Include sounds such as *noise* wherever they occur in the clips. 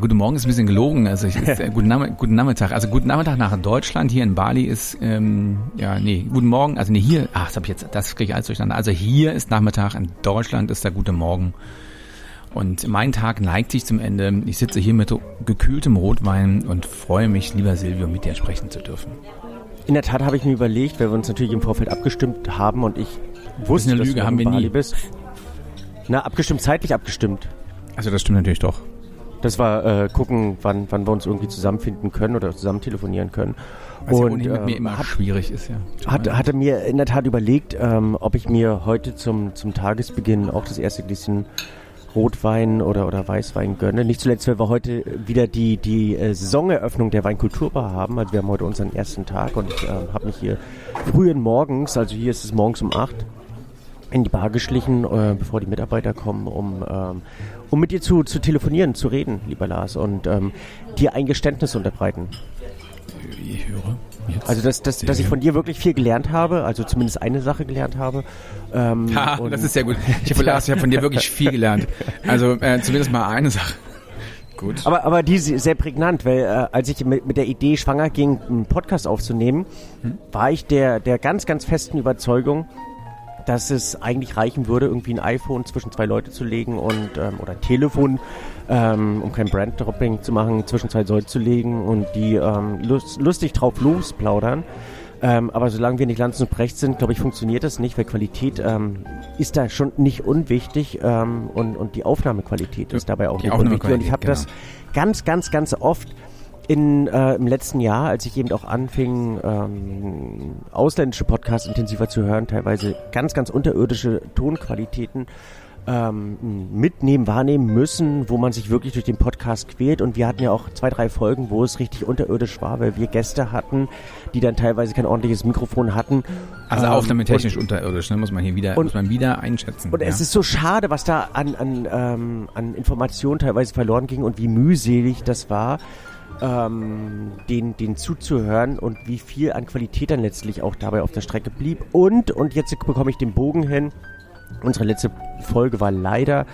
guten Morgen ist ein bisschen gelogen. Also ich, ist, *laughs* äh, guten, Name, guten Nachmittag. Also guten Nachmittag nach Deutschland. Hier in Bali ist ähm, ja nee guten Morgen. Also nee hier. Ach, das habe ich jetzt. Das kriege ich alles durcheinander. Also hier ist Nachmittag. In Deutschland ist der gute Morgen. Und mein Tag neigt sich zum Ende. Ich sitze hier mit gekühltem Rotwein und freue mich, lieber Silvio, mit dir sprechen zu dürfen. In der Tat habe ich mir überlegt, weil wir uns natürlich im Vorfeld abgestimmt haben und ich wusste, eine Lüge, dass du haben wir Bali nie. bist. Na, abgestimmt, zeitlich abgestimmt. Also das stimmt natürlich doch. Das war äh, gucken, wann, wann wir uns irgendwie zusammenfinden können oder zusammen telefonieren können. Was und ja mit mir ähm, immer hat, schwierig ist, ja. Hat, hatte mir in der Tat überlegt, ähm, ob ich mir heute zum, zum Tagesbeginn auch das erste Gläschen Rotwein oder, oder Weißwein gönne. Nicht zuletzt, weil wir heute wieder die, die äh, Saisoneröffnung der Weinkulturbar haben. Also wir haben heute unseren ersten Tag und ich äh, habe mich hier frühen Morgens, also hier ist es morgens um acht, in die Bar geschlichen, äh, bevor die Mitarbeiter kommen, um, ähm, um mit dir zu, zu telefonieren, zu reden, lieber Lars, und ähm, dir ein Geständnis unterbreiten. Ich höre. Jetzt also, dass, dass, dass ich von dir wirklich viel gelernt habe, also zumindest eine Sache gelernt habe. Ähm, ha, das ist sehr gut. Ich habe *laughs* hab von dir wirklich viel gelernt. Also äh, zumindest mal eine Sache. Gut. Aber, aber die ist sehr prägnant, weil äh, als ich mit, mit der Idee schwanger ging, einen Podcast aufzunehmen, hm? war ich der, der ganz, ganz festen Überzeugung, dass es eigentlich reichen würde, irgendwie ein iPhone zwischen zwei Leute zu legen und ähm, oder ein Telefon, ähm, um kein Brand-Dropping zu machen, zwischen zwei Leute zu legen und die ähm, lust, lustig drauf losplaudern. Ähm, aber solange wir nicht Lanz und Brecht sind, glaube ich, funktioniert das nicht, weil Qualität ähm, ist da schon nicht unwichtig ähm, und, und die Aufnahmequalität ist dabei auch die nicht unwichtig. Und ich habe genau. das ganz, ganz, ganz oft in, äh, im letzten Jahr, als ich eben auch anfing, ähm, ausländische Podcasts intensiver zu hören, teilweise ganz, ganz unterirdische Tonqualitäten ähm, mitnehmen, wahrnehmen müssen, wo man sich wirklich durch den Podcast quält. Und wir hatten ja auch zwei, drei Folgen, wo es richtig unterirdisch war, weil wir Gäste hatten, die dann teilweise kein ordentliches Mikrofon hatten. Also ähm, aufnahmetechnisch unterirdisch, ne? muss man hier wieder, und, muss man wieder einschätzen. Und ja. es ist so schade, was da an, an, ähm, an Informationen teilweise verloren ging und wie mühselig das war ähm, den, den zuzuhören und wie viel an Qualität dann letztlich auch dabei auf der Strecke blieb. Und, und jetzt bekomme ich den Bogen hin, unsere letzte Folge war leider,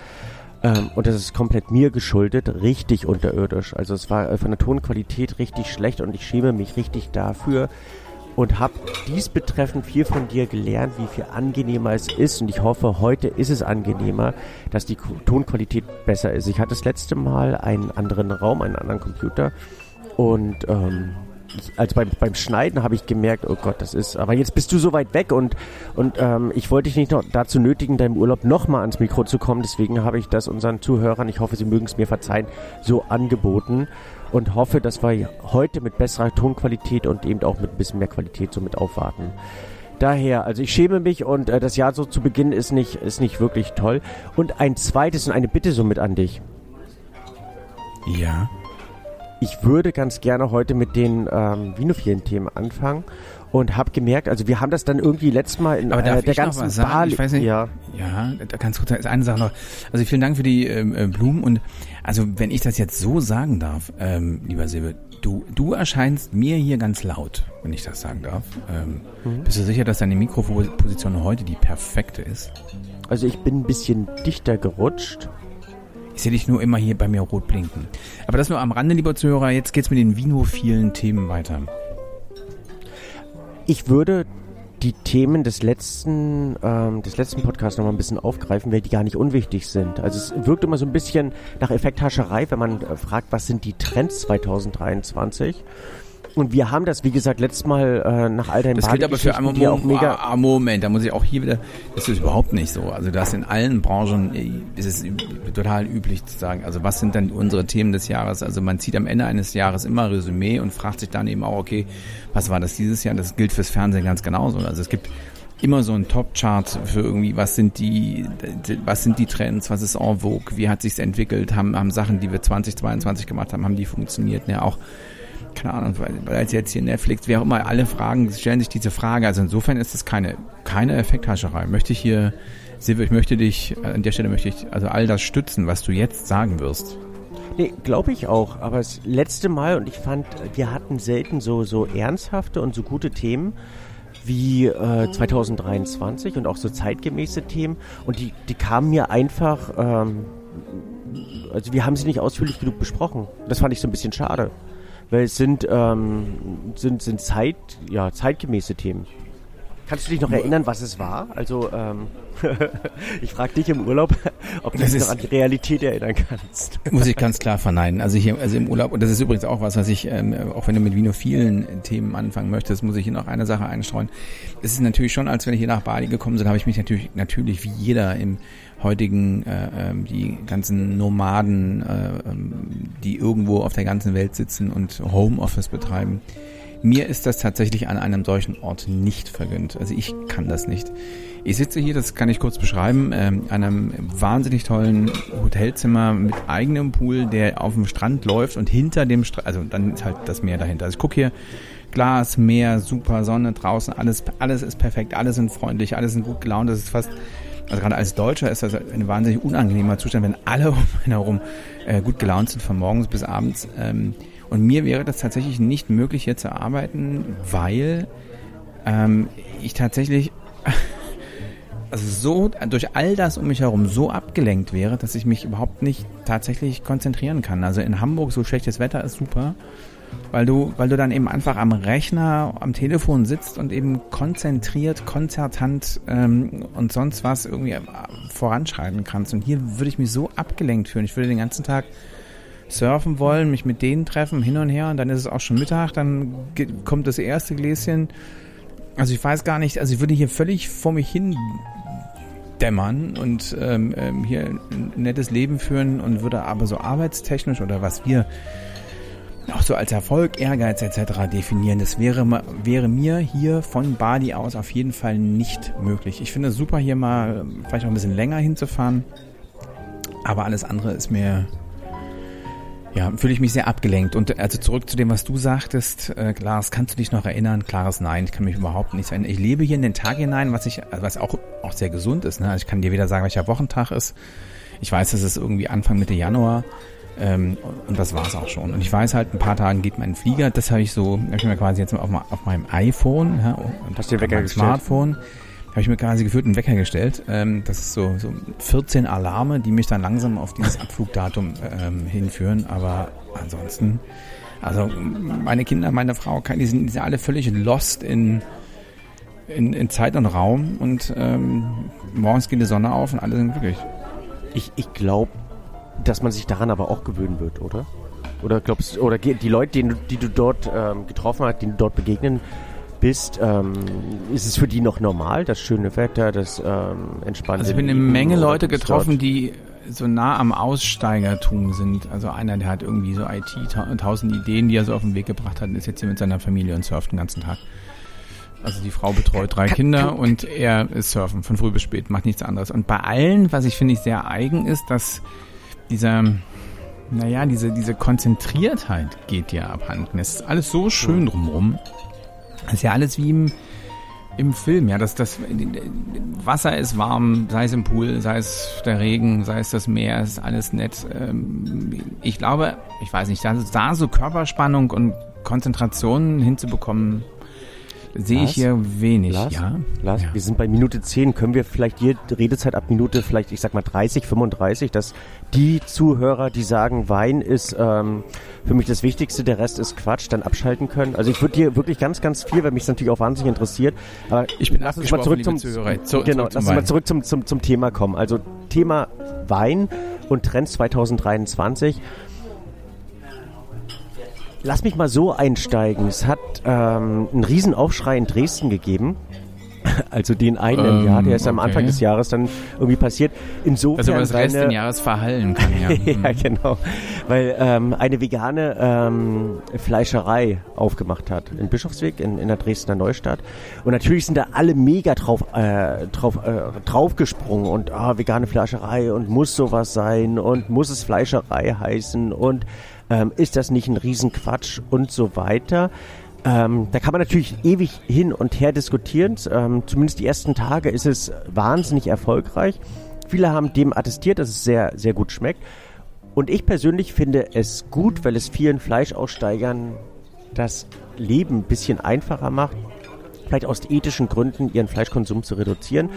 ähm, und das ist komplett mir geschuldet, richtig unterirdisch. Also es war äh, von der Tonqualität richtig schlecht und ich schäme mich richtig dafür und habe dies betreffend viel von dir gelernt, wie viel angenehmer es ist. Und ich hoffe, heute ist es angenehmer, dass die Tonqualität besser ist. Ich hatte das letzte Mal einen anderen Raum, einen anderen Computer und ähm, also beim, beim Schneiden habe ich gemerkt, oh Gott, das ist, aber jetzt bist du so weit weg und, und ähm, ich wollte dich nicht noch dazu nötigen, deinem Urlaub nochmal ans Mikro zu kommen, deswegen habe ich das unseren Zuhörern, ich hoffe, sie mögen es mir verzeihen, so angeboten und hoffe, dass wir heute mit besserer Tonqualität und eben auch mit ein bisschen mehr Qualität so mit aufwarten. Daher, also ich schäme mich und äh, das Jahr so zu Beginn ist nicht, ist nicht wirklich toll. Und ein zweites und eine Bitte somit an dich. Ja. Ich würde ganz gerne heute mit den ähm, vinophilen Themen anfangen und habe gemerkt, also wir haben das dann irgendwie letztes Mal in Aber äh, der ganzen Bar. Ich weiß nicht, ja, ja, ganz kurz, eine Sache noch. Also vielen Dank für die ähm, äh, Blumen und also wenn ich das jetzt so sagen darf, ähm, lieber Silbe, du du erscheinst mir hier ganz laut, wenn ich das sagen darf. Ähm, mhm. Bist du sicher, dass deine Mikroposition heute die perfekte ist? Also ich bin ein bisschen dichter gerutscht. Ich sehe dich nur immer hier bei mir rot blinken. Aber das nur am Rande, lieber Zuhörer. Jetzt geht's mit den vinophilen Themen weiter. Ich würde die Themen des letzten, ähm, des letzten Podcasts nochmal ein bisschen aufgreifen, weil die gar nicht unwichtig sind. Also es wirkt immer so ein bisschen nach Effekthascherei, wenn man äh, fragt, was sind die Trends 2023? Und wir haben das, wie gesagt, letztes Mal äh, nach all deinen Das gilt aber für einen Moment, auch mega ah, Moment, da muss ich auch hier wieder, das ist überhaupt nicht so. Also das in allen Branchen äh, ist es total üblich zu sagen, also was sind dann unsere Themen des Jahres? Also man zieht am Ende eines Jahres immer Resümee und fragt sich dann eben auch, okay, was war das dieses Jahr? Das gilt fürs Fernsehen ganz genauso. Also es gibt immer so ein Top-Chart für irgendwie, was sind die, was sind die Trends, was ist en vogue, wie hat sich's entwickelt, haben, haben Sachen, die wir 2022 gemacht haben, haben die funktioniert, ja auch keine Ahnung, weil jetzt hier Netflix, wer auch immer, alle Fragen, stellen sich diese Frage. Also insofern ist es keine, keine Effekthascherei. Möchte ich hier, Silvio, ich möchte dich, an der Stelle möchte ich also all das stützen, was du jetzt sagen wirst. Nee, glaube ich auch. Aber das letzte Mal, und ich fand, wir hatten selten so, so ernsthafte und so gute Themen wie äh, 2023 und auch so zeitgemäße Themen. Und die, die kamen mir einfach ähm, also wir haben sie nicht ausführlich genug besprochen. Das fand ich so ein bisschen schade. Weil es sind, ähm, sind, sind Zeit, ja, zeitgemäße Themen. Kannst du dich noch erinnern, was es war? Also, ähm, *laughs* ich frage dich im Urlaub, *laughs* ob du dich noch an die Realität erinnern kannst. *laughs* Muss ich ganz klar verneinen. Also hier, also im Urlaub, und das ist übrigens auch was, was ich, ähm, auch wenn du mit vielen Themen anfangen möchtest, muss ich hier noch eine Sache einstreuen. Es ist natürlich schon, als wenn ich hier nach Bali gekommen bin, habe ich mich natürlich, natürlich wie jeder im heutigen, äh, äh, die ganzen Nomaden, äh, ähm, die irgendwo auf der ganzen Welt sitzen und Homeoffice betreiben, mir ist das tatsächlich an einem solchen Ort nicht vergönnt. Also ich kann das nicht. Ich sitze hier, das kann ich kurz beschreiben, ähm, an einem wahnsinnig tollen Hotelzimmer mit eigenem Pool, der auf dem Strand läuft und hinter dem Strand, also dann ist halt das Meer dahinter. Also ich gucke hier, Glas, Meer, super Sonne draußen, alles, alles ist perfekt, alle sind freundlich, alle sind gut gelaunt. Das ist fast, also gerade als Deutscher ist das ein wahnsinnig unangenehmer Zustand, wenn alle *laughs* um einen herum äh, gut gelaunt sind, von morgens bis abends. Ähm, und mir wäre das tatsächlich nicht möglich, hier zu arbeiten, weil ähm, ich tatsächlich *laughs* also so durch all das um mich herum so abgelenkt wäre, dass ich mich überhaupt nicht tatsächlich konzentrieren kann. Also in Hamburg so schlechtes Wetter ist super, weil du weil du dann eben einfach am Rechner, am Telefon sitzt und eben konzentriert, konzertant ähm, und sonst was irgendwie voranschreiten kannst. Und hier würde ich mich so abgelenkt fühlen. Ich würde den ganzen Tag surfen wollen, mich mit denen treffen, hin und her und dann ist es auch schon Mittag, dann kommt das erste Gläschen. Also ich weiß gar nicht, also ich würde hier völlig vor mich hin dämmern und ähm, ähm hier ein nettes Leben führen und würde aber so arbeitstechnisch oder was wir auch so als Erfolg, Ehrgeiz etc. definieren, das wäre, wäre mir hier von Bali aus auf jeden Fall nicht möglich. Ich finde es super, hier mal vielleicht auch ein bisschen länger hinzufahren, aber alles andere ist mir ja, fühle ich mich sehr abgelenkt. Und also zurück zu dem, was du sagtest, äh, Lars, kannst du dich noch erinnern? Klares Nein, ich kann mich überhaupt nicht erinnern. Ich lebe hier in den Tag hinein, was ich, was auch, auch sehr gesund ist. Ne? Also ich kann dir weder sagen, welcher Wochentag ist. Ich weiß, es ist irgendwie Anfang Mitte Januar. Ähm, und das war's auch schon. Und ich weiß halt, ein paar Tagen geht mein Flieger. Das habe ich so, hab ich mir quasi jetzt auf, auf meinem iPhone ja, und Hast auf meinem Smartphone habe ich mir quasi gefühlt einen Wecker gestellt. Ähm, das ist so, so 14 Alarme, die mich dann langsam auf dieses Abflugdatum ähm, hinführen. Aber ansonsten, also meine Kinder, meine Frau, die sind, die sind alle völlig lost in, in, in Zeit und Raum und ähm, morgens geht die Sonne auf und alle sind glücklich. Ich, ich glaube, dass man sich daran aber auch gewöhnen wird, oder? Oder glaubst oder die Leute, die, die du dort ähm, getroffen hast, die du dort begegnen, bist, ähm, ist es für die noch normal, das schöne Wetter, das ähm, entspannte Also ich bin eine Menge Leute getroffen, dort? die so nah am Aussteigertum sind. Also einer, der hat irgendwie so IT, tausend Ideen, die er so auf den Weg gebracht hat, ist jetzt hier mit seiner Familie und surft den ganzen Tag. Also die Frau betreut drei Kinder und er ist surfen von früh bis spät, macht nichts anderes. Und bei allen, was ich finde ich sehr eigen ist, dass dieser, naja, diese, diese Konzentriertheit geht ja abhanden. Es ist alles so schön drumrum. Das ist ja alles wie im, im Film, ja, das, das Wasser ist warm, sei es im Pool, sei es der Regen, sei es das Meer, ist alles nett. Ähm, ich glaube, ich weiß nicht, da so Körperspannung und Konzentration hinzubekommen, sehe ich hier wenig. Lars, ja? Lars, ja. wir sind bei Minute 10. Können wir vielleicht die Redezeit ab Minute vielleicht, ich sag mal 30, 35, dass die Zuhörer, die sagen, Wein ist ähm, für mich das Wichtigste, der Rest ist Quatsch, dann abschalten können? Also ich würde dir wirklich ganz, ganz viel, weil mich es natürlich auch wahnsinnig interessiert. Aber ich bin lass uns mal zurück zum, Zuhörer. Zu, genau, lass uns mal zurück zum, zum, zum Thema kommen. Also Thema Wein und Trends 2023. Lass mich mal so einsteigen. Es hat ähm, einen Riesenaufschrei in Dresden gegeben. *laughs* Also den einen ähm, im Jahr, der ist okay. am Anfang des Jahres dann irgendwie passiert. Insofern also das Rest des Jahres verhallen kann, *laughs* ja. ja, genau. Weil ähm, eine vegane ähm, Fleischerei aufgemacht hat in Bischofsweg in, in der Dresdner Neustadt. Und natürlich sind da alle mega drauf, äh, drauf, äh, draufgesprungen und ah, vegane Fleischerei und muss sowas sein und muss es Fleischerei heißen und ähm, ist das nicht ein Riesenquatsch und so weiter. Ähm, da kann man natürlich ewig hin und her diskutieren. Ähm, zumindest die ersten Tage ist es wahnsinnig erfolgreich. Viele haben dem attestiert, dass es sehr, sehr gut schmeckt. Und ich persönlich finde es gut, weil es vielen Fleischaussteigern das Leben ein bisschen einfacher macht. Vielleicht aus ethischen Gründen ihren Fleischkonsum zu reduzieren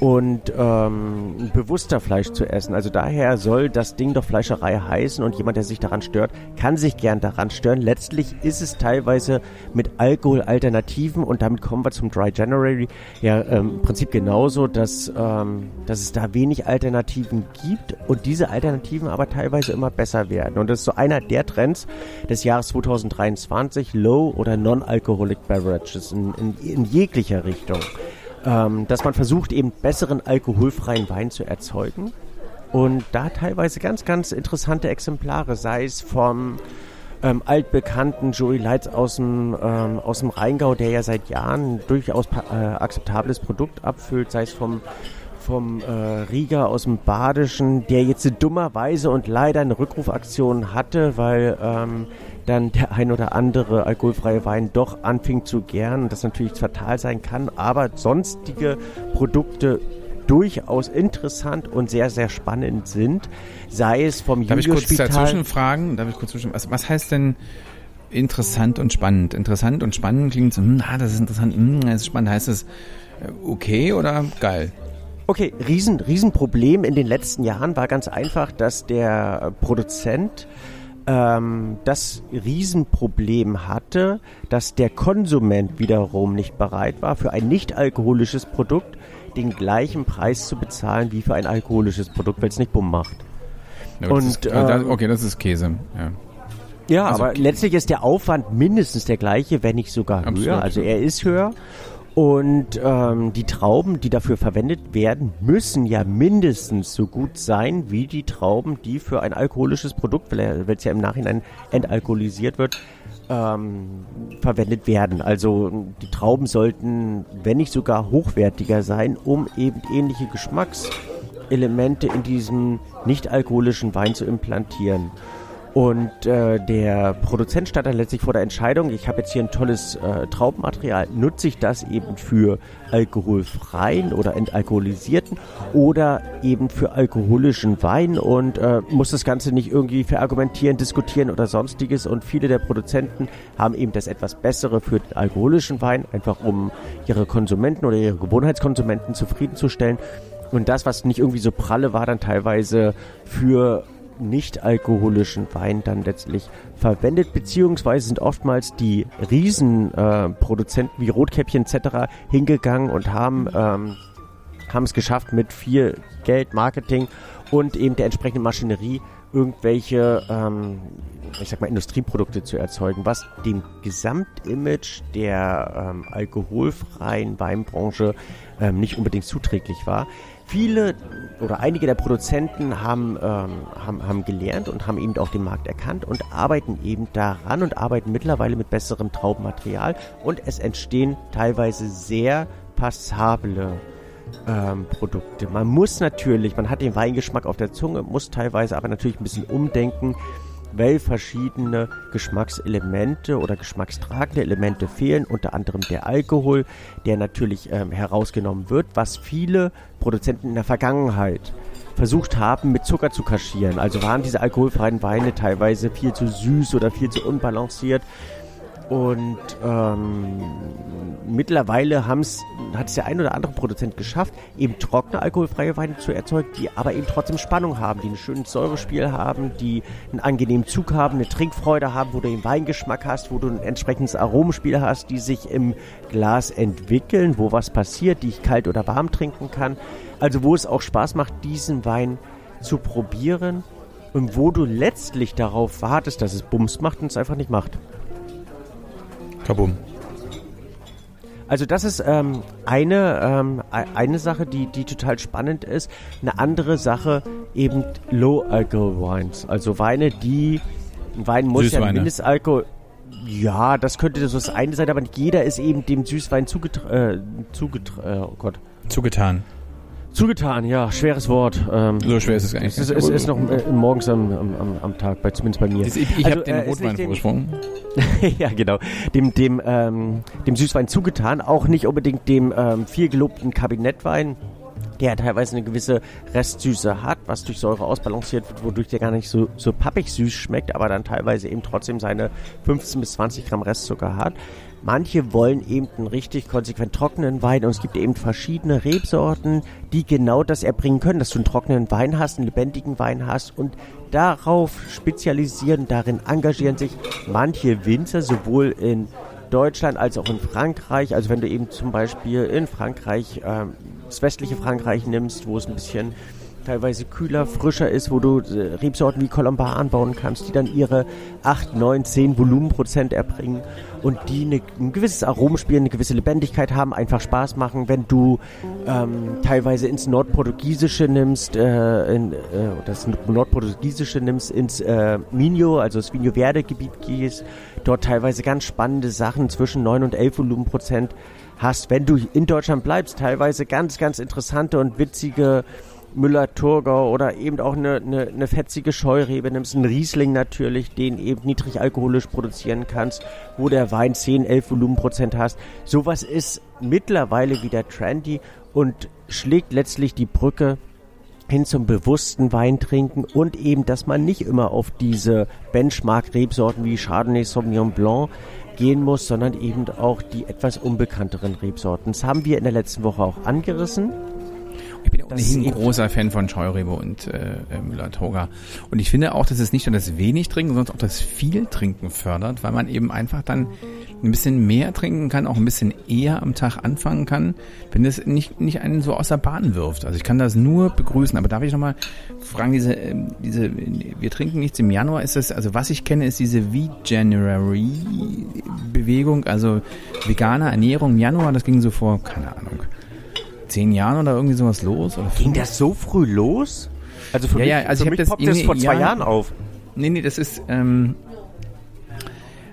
und ähm, bewusster Fleisch zu essen. Also daher soll das Ding doch Fleischerei heißen und jemand, der sich daran stört, kann sich gern daran stören. Letztlich ist es teilweise mit Alkoholalternativen und damit kommen wir zum Dry January ja ähm, im Prinzip genauso, dass, ähm, dass es da wenig Alternativen gibt und diese Alternativen aber teilweise immer besser werden. Und das ist so einer der Trends des Jahres 2023, Low- oder Non-Alcoholic Beverages in, in, in jeglicher Richtung. Ähm, dass man versucht, eben besseren alkoholfreien Wein zu erzeugen. Und da teilweise ganz, ganz interessante Exemplare, sei es vom ähm, altbekannten Joey Lights aus dem, ähm, aus dem Rheingau, der ja seit Jahren durchaus äh, akzeptables Produkt abfüllt, sei es vom vom äh, Rieger aus dem Badischen, der jetzt dummerweise und leider eine Rückrufaktion hatte, weil ähm, dann der ein oder andere alkoholfreie Wein doch anfing zu gären, das natürlich fatal sein kann, aber sonstige Produkte durchaus interessant und sehr, sehr spannend sind, sei es vom Darf ich kurz dazwischen fragen? Darf ich kurz zwischen, was, was heißt denn interessant und spannend? Interessant und spannend klingt so, hm, ah, das ist interessant, hm, das ist spannend. Heißt das äh, okay oder geil? Okay, Riesen, Riesenproblem in den letzten Jahren war ganz einfach, dass der Produzent ähm, das Riesenproblem hatte, dass der Konsument wiederum nicht bereit war, für ein nicht alkoholisches Produkt den gleichen Preis zu bezahlen wie für ein alkoholisches Produkt, weil es nicht bumm macht. Ja, und, ist, ähm, okay, das ist Käse. Ja. Ja, also, aber letztlich ist der Aufwand mindestens der gleiche, wenn nicht sogar absolut, höher. Also er ist höher. Und ähm, die Trauben, die dafür verwendet werden, müssen ja mindestens so gut sein wie die Trauben, die für ein alkoholisches Produkt, weil es ja im Nachhinein entalkoholisiert wird, ähm, verwendet werden. Also die Trauben sollten, wenn nicht sogar hochwertiger sein, um eben ähnliche Geschmackselemente in diesem nicht alkoholischen Wein zu implantieren. Und äh, der Produzent stand dann letztlich vor der Entscheidung, ich habe jetzt hier ein tolles äh, Traubenmaterial, nutze ich das eben für alkoholfreien oder entalkoholisierten oder eben für alkoholischen Wein und äh, muss das Ganze nicht irgendwie verargumentieren, diskutieren oder sonstiges. Und viele der Produzenten haben eben das etwas Bessere für den alkoholischen Wein, einfach um ihre Konsumenten oder ihre Gewohnheitskonsumenten zufriedenzustellen. Und das, was nicht irgendwie so pralle war, dann teilweise für nicht-alkoholischen Wein dann letztlich verwendet, beziehungsweise sind oftmals die Riesenproduzenten äh, wie Rotkäppchen etc. hingegangen und haben ähm, haben es geschafft mit viel Geld, Marketing und eben der entsprechenden Maschinerie irgendwelche, ähm, ich sag mal, Industrieprodukte zu erzeugen, was dem Gesamtimage der ähm, alkoholfreien Weinbranche ähm, nicht unbedingt zuträglich war. Viele oder einige der Produzenten haben, ähm, haben, haben gelernt und haben eben auch den Markt erkannt und arbeiten eben daran und arbeiten mittlerweile mit besserem Traubenmaterial und es entstehen teilweise sehr passable ähm, Produkte. Man muss natürlich, man hat den Weingeschmack auf der Zunge, muss teilweise aber natürlich ein bisschen umdenken, weil verschiedene Geschmackselemente oder geschmackstragende Elemente fehlen, unter anderem der Alkohol, der natürlich ähm, herausgenommen wird, was viele Produzenten in der Vergangenheit versucht haben, mit Zucker zu kaschieren. Also waren diese alkoholfreien Weine teilweise viel zu süß oder viel zu unbalanciert. Und ähm, mittlerweile hat es der ein oder andere Produzent geschafft, eben trockene alkoholfreie Weine zu erzeugen, die aber eben trotzdem Spannung haben, die ein schönes Säurespiel haben, die einen angenehmen Zug haben, eine Trinkfreude haben, wo du den Weingeschmack hast, wo du ein entsprechendes Aromenspiel hast, die sich im Glas entwickeln, wo was passiert, die ich kalt oder warm trinken kann. Also wo es auch Spaß macht, diesen Wein zu probieren und wo du letztlich darauf wartest, dass es Bums macht und es einfach nicht macht. Kabum. Also das ist ähm, eine, ähm, eine Sache, die, die total spannend ist. Eine andere Sache eben Low Alcohol Wines. Also Weine, die Wein muss Süßweine. ja Mindestalkohol. Ja, das könnte so das eine sein, aber nicht jeder ist eben dem Süßwein zugetra äh, zugetra äh, oh Gott. zugetan. Zugetan, ja, schweres Wort. Ähm, so schwer ist es gar nicht. Es ist, ist, noch äh, morgens am, am, am Tag, bei, zumindest bei mir. Ich, ich also, habe den äh, Rotwein vorgesprungen. *laughs* ja, genau. Dem, dem, ähm, dem Süßwein zugetan, auch nicht unbedingt dem ähm, viel gelobten Kabinettwein, der teilweise eine gewisse Restsüße hat, was durch Säure ausbalanciert wird, wodurch der gar nicht so, so pappig süß schmeckt, aber dann teilweise eben trotzdem seine 15 bis 20 Gramm Restzucker hat. Manche wollen eben einen richtig konsequent trockenen Wein und es gibt eben verschiedene Rebsorten, die genau das erbringen können, dass du einen trockenen Wein hast, einen lebendigen Wein hast und darauf spezialisieren, darin engagieren sich manche Winzer, sowohl in Deutschland als auch in Frankreich. Also wenn du eben zum Beispiel in Frankreich, äh, das westliche Frankreich nimmst, wo es ein bisschen teilweise kühler, frischer ist, wo du äh, Rebsorten wie Colombar anbauen kannst, die dann ihre 8, 9, 10 Volumenprozent erbringen und die eine, ein gewisses Aromenspiel, eine gewisse Lebendigkeit haben, einfach Spaß machen. Wenn du ähm, teilweise ins Nordportugiesische nimmst, äh, in, äh, das Nordportugiesische nimmst, ins äh, Minho, also das Vinho Verde Gebiet gehst, dort teilweise ganz spannende Sachen zwischen 9 und 11 Volumenprozent hast. Wenn du in Deutschland bleibst, teilweise ganz, ganz interessante und witzige Müller-Thurgau oder eben auch eine, eine, eine fetzige Scheurebe nimmst, einen Riesling natürlich, den eben niedrig alkoholisch produzieren kannst, wo der Wein 10, 11 Volumenprozent hast. Sowas ist mittlerweile wieder trendy und schlägt letztlich die Brücke hin zum bewussten Weintrinken und eben, dass man nicht immer auf diese Benchmark-Rebsorten wie Chardonnay, Sauvignon Blanc gehen muss, sondern eben auch die etwas unbekannteren Rebsorten. Das haben wir in der letzten Woche auch angerissen. Ich bin ohnehin ein großer Fan von Scheurebe und äh, äh, Müller-Toga. Und ich finde auch, dass es nicht nur das wenig Trinken, sondern auch das viel Trinken fördert, weil man eben einfach dann ein bisschen mehr trinken kann, auch ein bisschen eher am Tag anfangen kann, wenn es nicht, nicht einen so aus der Bahn wirft. Also ich kann das nur begrüßen. Aber darf ich nochmal fragen, diese, ähm, diese, wir trinken nichts im Januar, ist das, also was ich kenne, ist diese V-January-Bewegung, also vegane Ernährung im Januar, das ging so vor, keine Ahnung, zehn Jahren oder irgendwie sowas los? Oder Ging das so früh los? Also für ja, mich, ja, also für ich mich das poppt das vor zwei ja, Jahren auf. Nee, nee, das ist, ähm,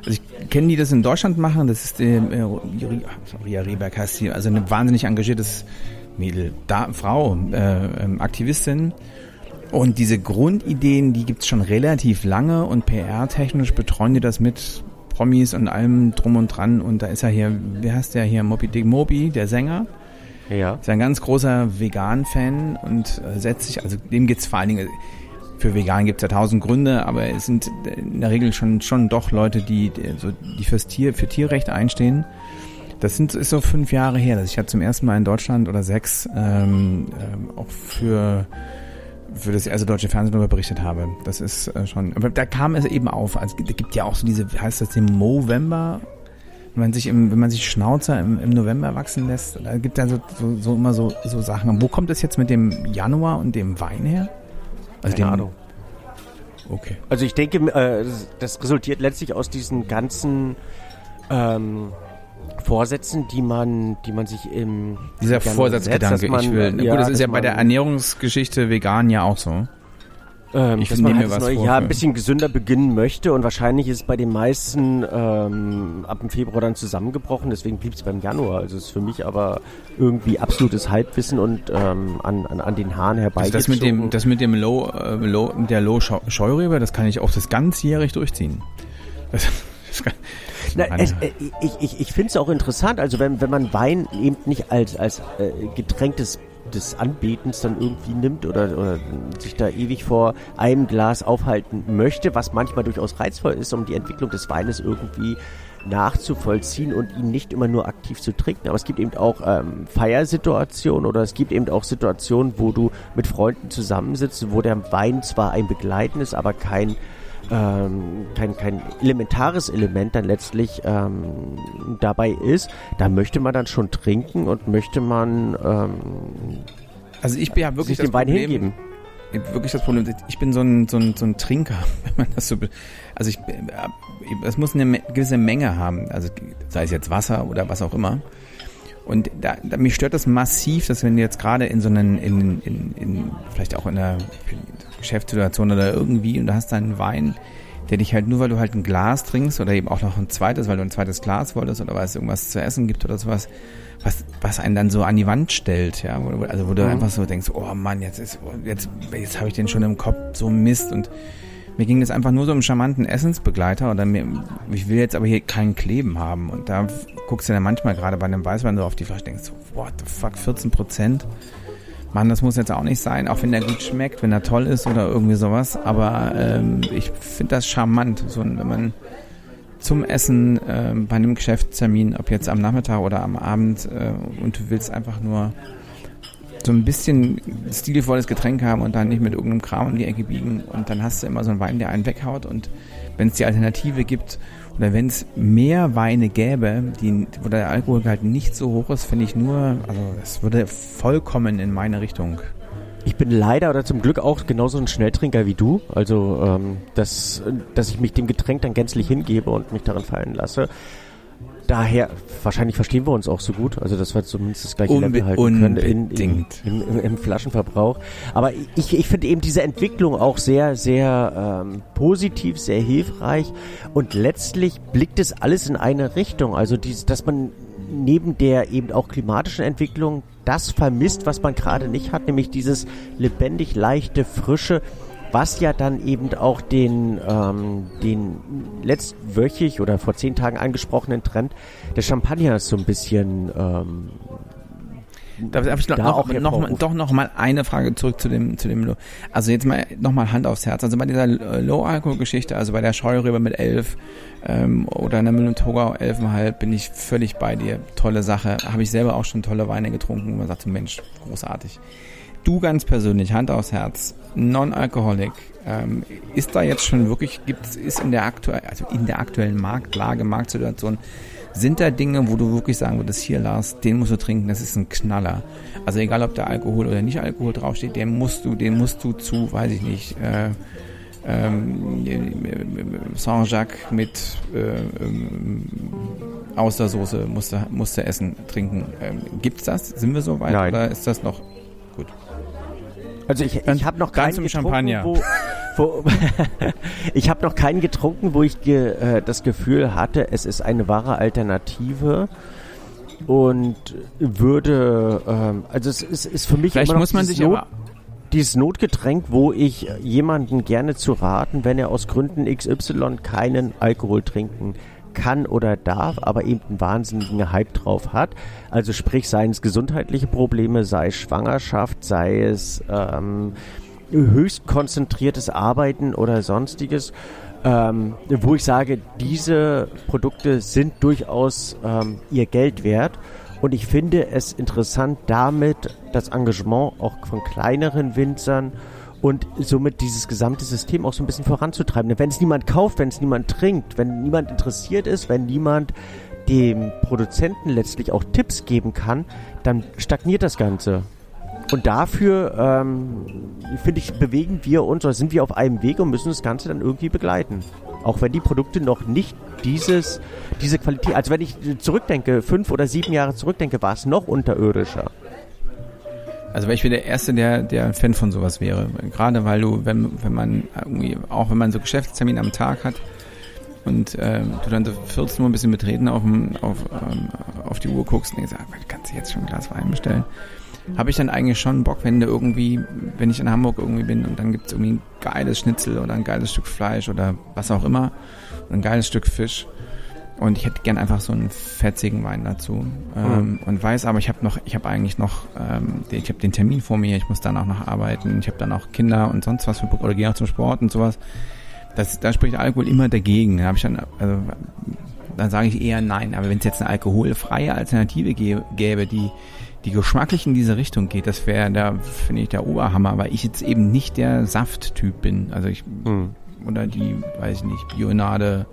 also ich kenne die, das in Deutschland machen, das ist äh, Ria Rehberg heißt sie, also eine wahnsinnig engagiertes Mädel, da, Frau, äh, ähm, Aktivistin. Und diese Grundideen, die gibt's schon relativ lange und PR-technisch betreuen die das mit Promis und allem drum und dran. Und da ist ja hier, wie heißt der hier, Moby Dick Moby, der Sänger. Ja. Ist ein ganz großer Vegan-Fan und äh, setzt sich, also dem geht's vor allen Dingen, für Vegan gibt's ja tausend Gründe, aber es sind in der Regel schon, schon doch Leute, die, so, die fürs Tier, für Tierrechte einstehen. Das sind, ist so fünf Jahre her, dass ich ja zum ersten Mal in Deutschland oder sechs ähm, ähm, auch für für das erste deutsche Fernsehen darüber berichtet habe. Das ist äh, schon. Aber da kam es eben auf. Also, da gibt ja auch so diese, heißt das den Movember wenn man sich im, wenn man sich Schnauzer im, im November wachsen lässt, da gibt es ja so, so, so, immer so, so Sachen. Wo kommt das jetzt mit dem Januar und dem Wein her? Also Keine Ahnung. Okay. Also ich denke, äh, das resultiert letztlich aus diesen ganzen ähm, Vorsätzen, die man, die man sich im dieser Vorsatzgedanke, ich will. Ja, gut, das ist ja bei der Ernährungsgeschichte vegan ja auch so. Ähm, ich dass man halt das neue Jahr ein bisschen gesünder beginnen möchte und wahrscheinlich ist bei den meisten ähm, ab dem Februar dann zusammengebrochen, deswegen blieb es beim Januar. Also ist für mich aber irgendwie absolutes Halbwissen und ähm, an, an, an den Haaren herbei. Also das mit dem, das mit dem Low, äh, Low der Low Scheurebe, das kann ich auch das ganzjährig durchziehen. *laughs* Das, das kann, Na, es, äh, ich ich, ich finde es auch interessant, also wenn, wenn man Wein eben nicht als, als äh, getränktes des Anbetens dann irgendwie nimmt oder, oder sich da ewig vor einem Glas aufhalten möchte, was manchmal durchaus reizvoll ist, um die Entwicklung des Weines irgendwie nachzuvollziehen und ihn nicht immer nur aktiv zu trinken. Aber es gibt eben auch ähm, Feiersituationen oder es gibt eben auch Situationen, wo du mit Freunden zusammensitzt, wo der Wein zwar ein Begleiten ist, aber kein ähm, kein, kein elementares Element dann letztlich ähm, dabei ist, da möchte man dann schon trinken und möchte man ähm, also ich bin ja wirklich das dem Wein Problem, hingeben. Wirklich das Problem. Ich bin so ein, so ein, so ein Trinker, *laughs* wenn man das so. Also ich, es muss eine gewisse Menge haben. Also sei es jetzt Wasser oder was auch immer. Und da, da mich stört das massiv, dass wenn du jetzt gerade in so einen, in, in, in, vielleicht auch in einer Geschäftssituation oder irgendwie und du hast einen Wein, der dich halt nur, weil du halt ein Glas trinkst oder eben auch noch ein zweites, weil du ein zweites Glas wolltest oder weil es irgendwas zu essen gibt oder sowas, was, was einen dann so an die Wand stellt, ja, also wo du mhm. einfach so denkst, oh Mann, jetzt ist, jetzt, jetzt habe ich den schon im Kopf, so Mist und mir ging es einfach nur so um charmanten Essensbegleiter oder mir, ich will jetzt aber hier keinen Kleben haben und da guckst du dann manchmal gerade bei einem Weißwein so auf die Flasche denkst, what the fuck, 14 Prozent? Mann, das muss jetzt auch nicht sein, auch wenn der gut schmeckt, wenn er toll ist oder irgendwie sowas. Aber ähm, ich finde das charmant, so wenn man zum Essen äh, bei einem Geschäftstermin, ob jetzt am Nachmittag oder am Abend äh, und du willst einfach nur so ein bisschen stilvolles Getränk haben und dann nicht mit irgendeinem Kram um die Ecke biegen und dann hast du immer so einen Wein, der einen weghaut und wenn es die Alternative gibt oder wenn es mehr Weine gäbe, die, wo der Alkoholgehalt nicht so hoch ist, finde ich nur, also es würde vollkommen in meine Richtung ich bin leider oder zum Glück auch genauso ein Schnelltrinker wie du. Also, ähm, dass, dass ich mich dem Getränk dann gänzlich hingebe und mich darin fallen lasse. Daher, wahrscheinlich verstehen wir uns auch so gut, also dass wir zumindest das gleiche Unbe Level halten können in, in, im, im, im, Flaschenverbrauch. Aber ich, ich finde eben diese Entwicklung auch sehr, sehr ähm, positiv, sehr hilfreich und letztlich blickt es alles in eine Richtung. Also, dies, dass man neben der eben auch klimatischen Entwicklung das vermisst, was man gerade nicht hat, nämlich dieses lebendig leichte, frische, was ja dann eben auch den, ähm, den letztwöchig oder vor zehn Tagen angesprochenen Trend des Champagners so ein bisschen ähm, da habe ich noch, noch, noch, doch noch mal eine Frage zurück zu dem, zu dem, also jetzt mal noch mal Hand aufs Herz. Also bei dieser Low-Alkohol-Geschichte, also bei der Scheurebe mit 11 ähm, oder einer Müller-Toga 11,5 bin ich völlig bei dir. Tolle Sache. Habe ich selber auch schon tolle Weine getrunken, man sagt, Mensch, großartig. Du ganz persönlich, Hand aufs Herz, Non-Alcoholic, ähm, ist da jetzt schon wirklich, gibt ist in der aktuellen, also in der aktuellen Marktlage, Marktsituation, sind da Dinge, wo du wirklich sagen würdest, hier Lars, den musst du trinken, das ist ein Knaller. Also egal, ob da Alkohol oder nicht Alkohol draufsteht, den musst du, den musst du zu, weiß ich nicht, äh, ähm, Saint-Jacques mit äh, ähm, Austersoße musste, musste essen, trinken. Ähm, gibt's das? Sind wir so weit Nein. oder ist das noch? Also ich, ich habe noch keinen Champagner. Wo, wo *laughs* ich habe noch keinen getrunken, wo ich ge, äh, das Gefühl hatte, es ist eine wahre Alternative und würde, ähm, also es ist, ist für mich Vielleicht immer muss man sich Not, dieses Notgetränk, wo ich jemanden gerne zu raten, wenn er aus Gründen XY keinen Alkohol trinken kann oder darf, aber eben einen wahnsinnigen Hype drauf hat. Also sprich, seien es gesundheitliche Probleme, sei es Schwangerschaft, sei es ähm, höchst konzentriertes Arbeiten oder sonstiges, ähm, wo ich sage, diese Produkte sind durchaus ähm, ihr Geld wert. Und ich finde es interessant, damit das Engagement auch von kleineren Winzern und somit dieses gesamte System auch so ein bisschen voranzutreiben. Wenn es niemand kauft, wenn es niemand trinkt, wenn niemand interessiert ist, wenn niemand dem Produzenten letztlich auch Tipps geben kann, dann stagniert das Ganze. Und dafür, ähm, finde ich, bewegen wir uns oder sind wir auf einem Weg und müssen das Ganze dann irgendwie begleiten. Auch wenn die Produkte noch nicht dieses, diese Qualität, also wenn ich zurückdenke, fünf oder sieben Jahre zurückdenke, war es noch unterirdischer. Also weil ich bin der Erste, der, der Fan von sowas wäre. Gerade weil du, wenn, wenn man irgendwie, auch wenn man so Geschäftstermine am Tag hat und äh, du dann so 14 Uhr ein bisschen betreten auf, auf, ähm, auf die Uhr guckst und denkst, ah, kannst du jetzt schon ein Glas Wein bestellen? Habe ich dann eigentlich schon Bock, wenn du irgendwie, wenn ich in Hamburg irgendwie bin und dann gibt's irgendwie ein geiles Schnitzel oder ein geiles Stück Fleisch oder was auch immer, ein geiles Stück Fisch und ich hätte gern einfach so einen fetzigen Wein dazu. Ähm, mhm. Und weiß aber, ich habe noch, ich habe eigentlich noch, ähm, ich habe den Termin vor mir, ich muss dann auch noch arbeiten, ich habe dann auch Kinder und sonst was für oder gehe auch zum Sport und sowas. Das, da spricht Alkohol immer dagegen. Da habe ich dann, also dann sage ich eher nein. Aber wenn es jetzt eine alkoholfreie Alternative gäbe, die die geschmacklich in diese Richtung geht, das wäre da, finde ich, der Oberhammer, weil ich jetzt eben nicht der Safttyp bin. Also ich, mhm. oder die, weiß ich nicht, Bionade,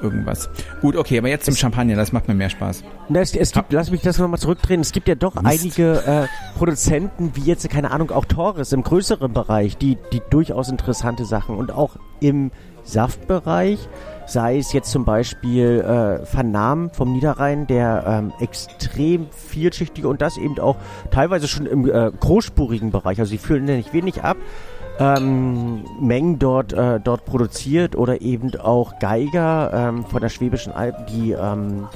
irgendwas. Gut, okay, aber jetzt zum Champagner, das macht mir mehr Spaß. Na, es, es gibt, lass mich das nochmal zurückdrehen, es gibt ja doch Mist. einige äh, Produzenten, wie jetzt, keine Ahnung, auch Torres im größeren Bereich, die, die durchaus interessante Sachen und auch im Saftbereich, sei es jetzt zum Beispiel äh, Vernahmen vom Niederrhein, der ähm, extrem vielschichtige und das eben auch teilweise schon im äh, großspurigen Bereich, also sie fühlen nicht wenig ab, ähm, Mengen dort, äh, dort produziert oder eben auch Geiger ähm, von der Schwäbischen Alb, die ähm,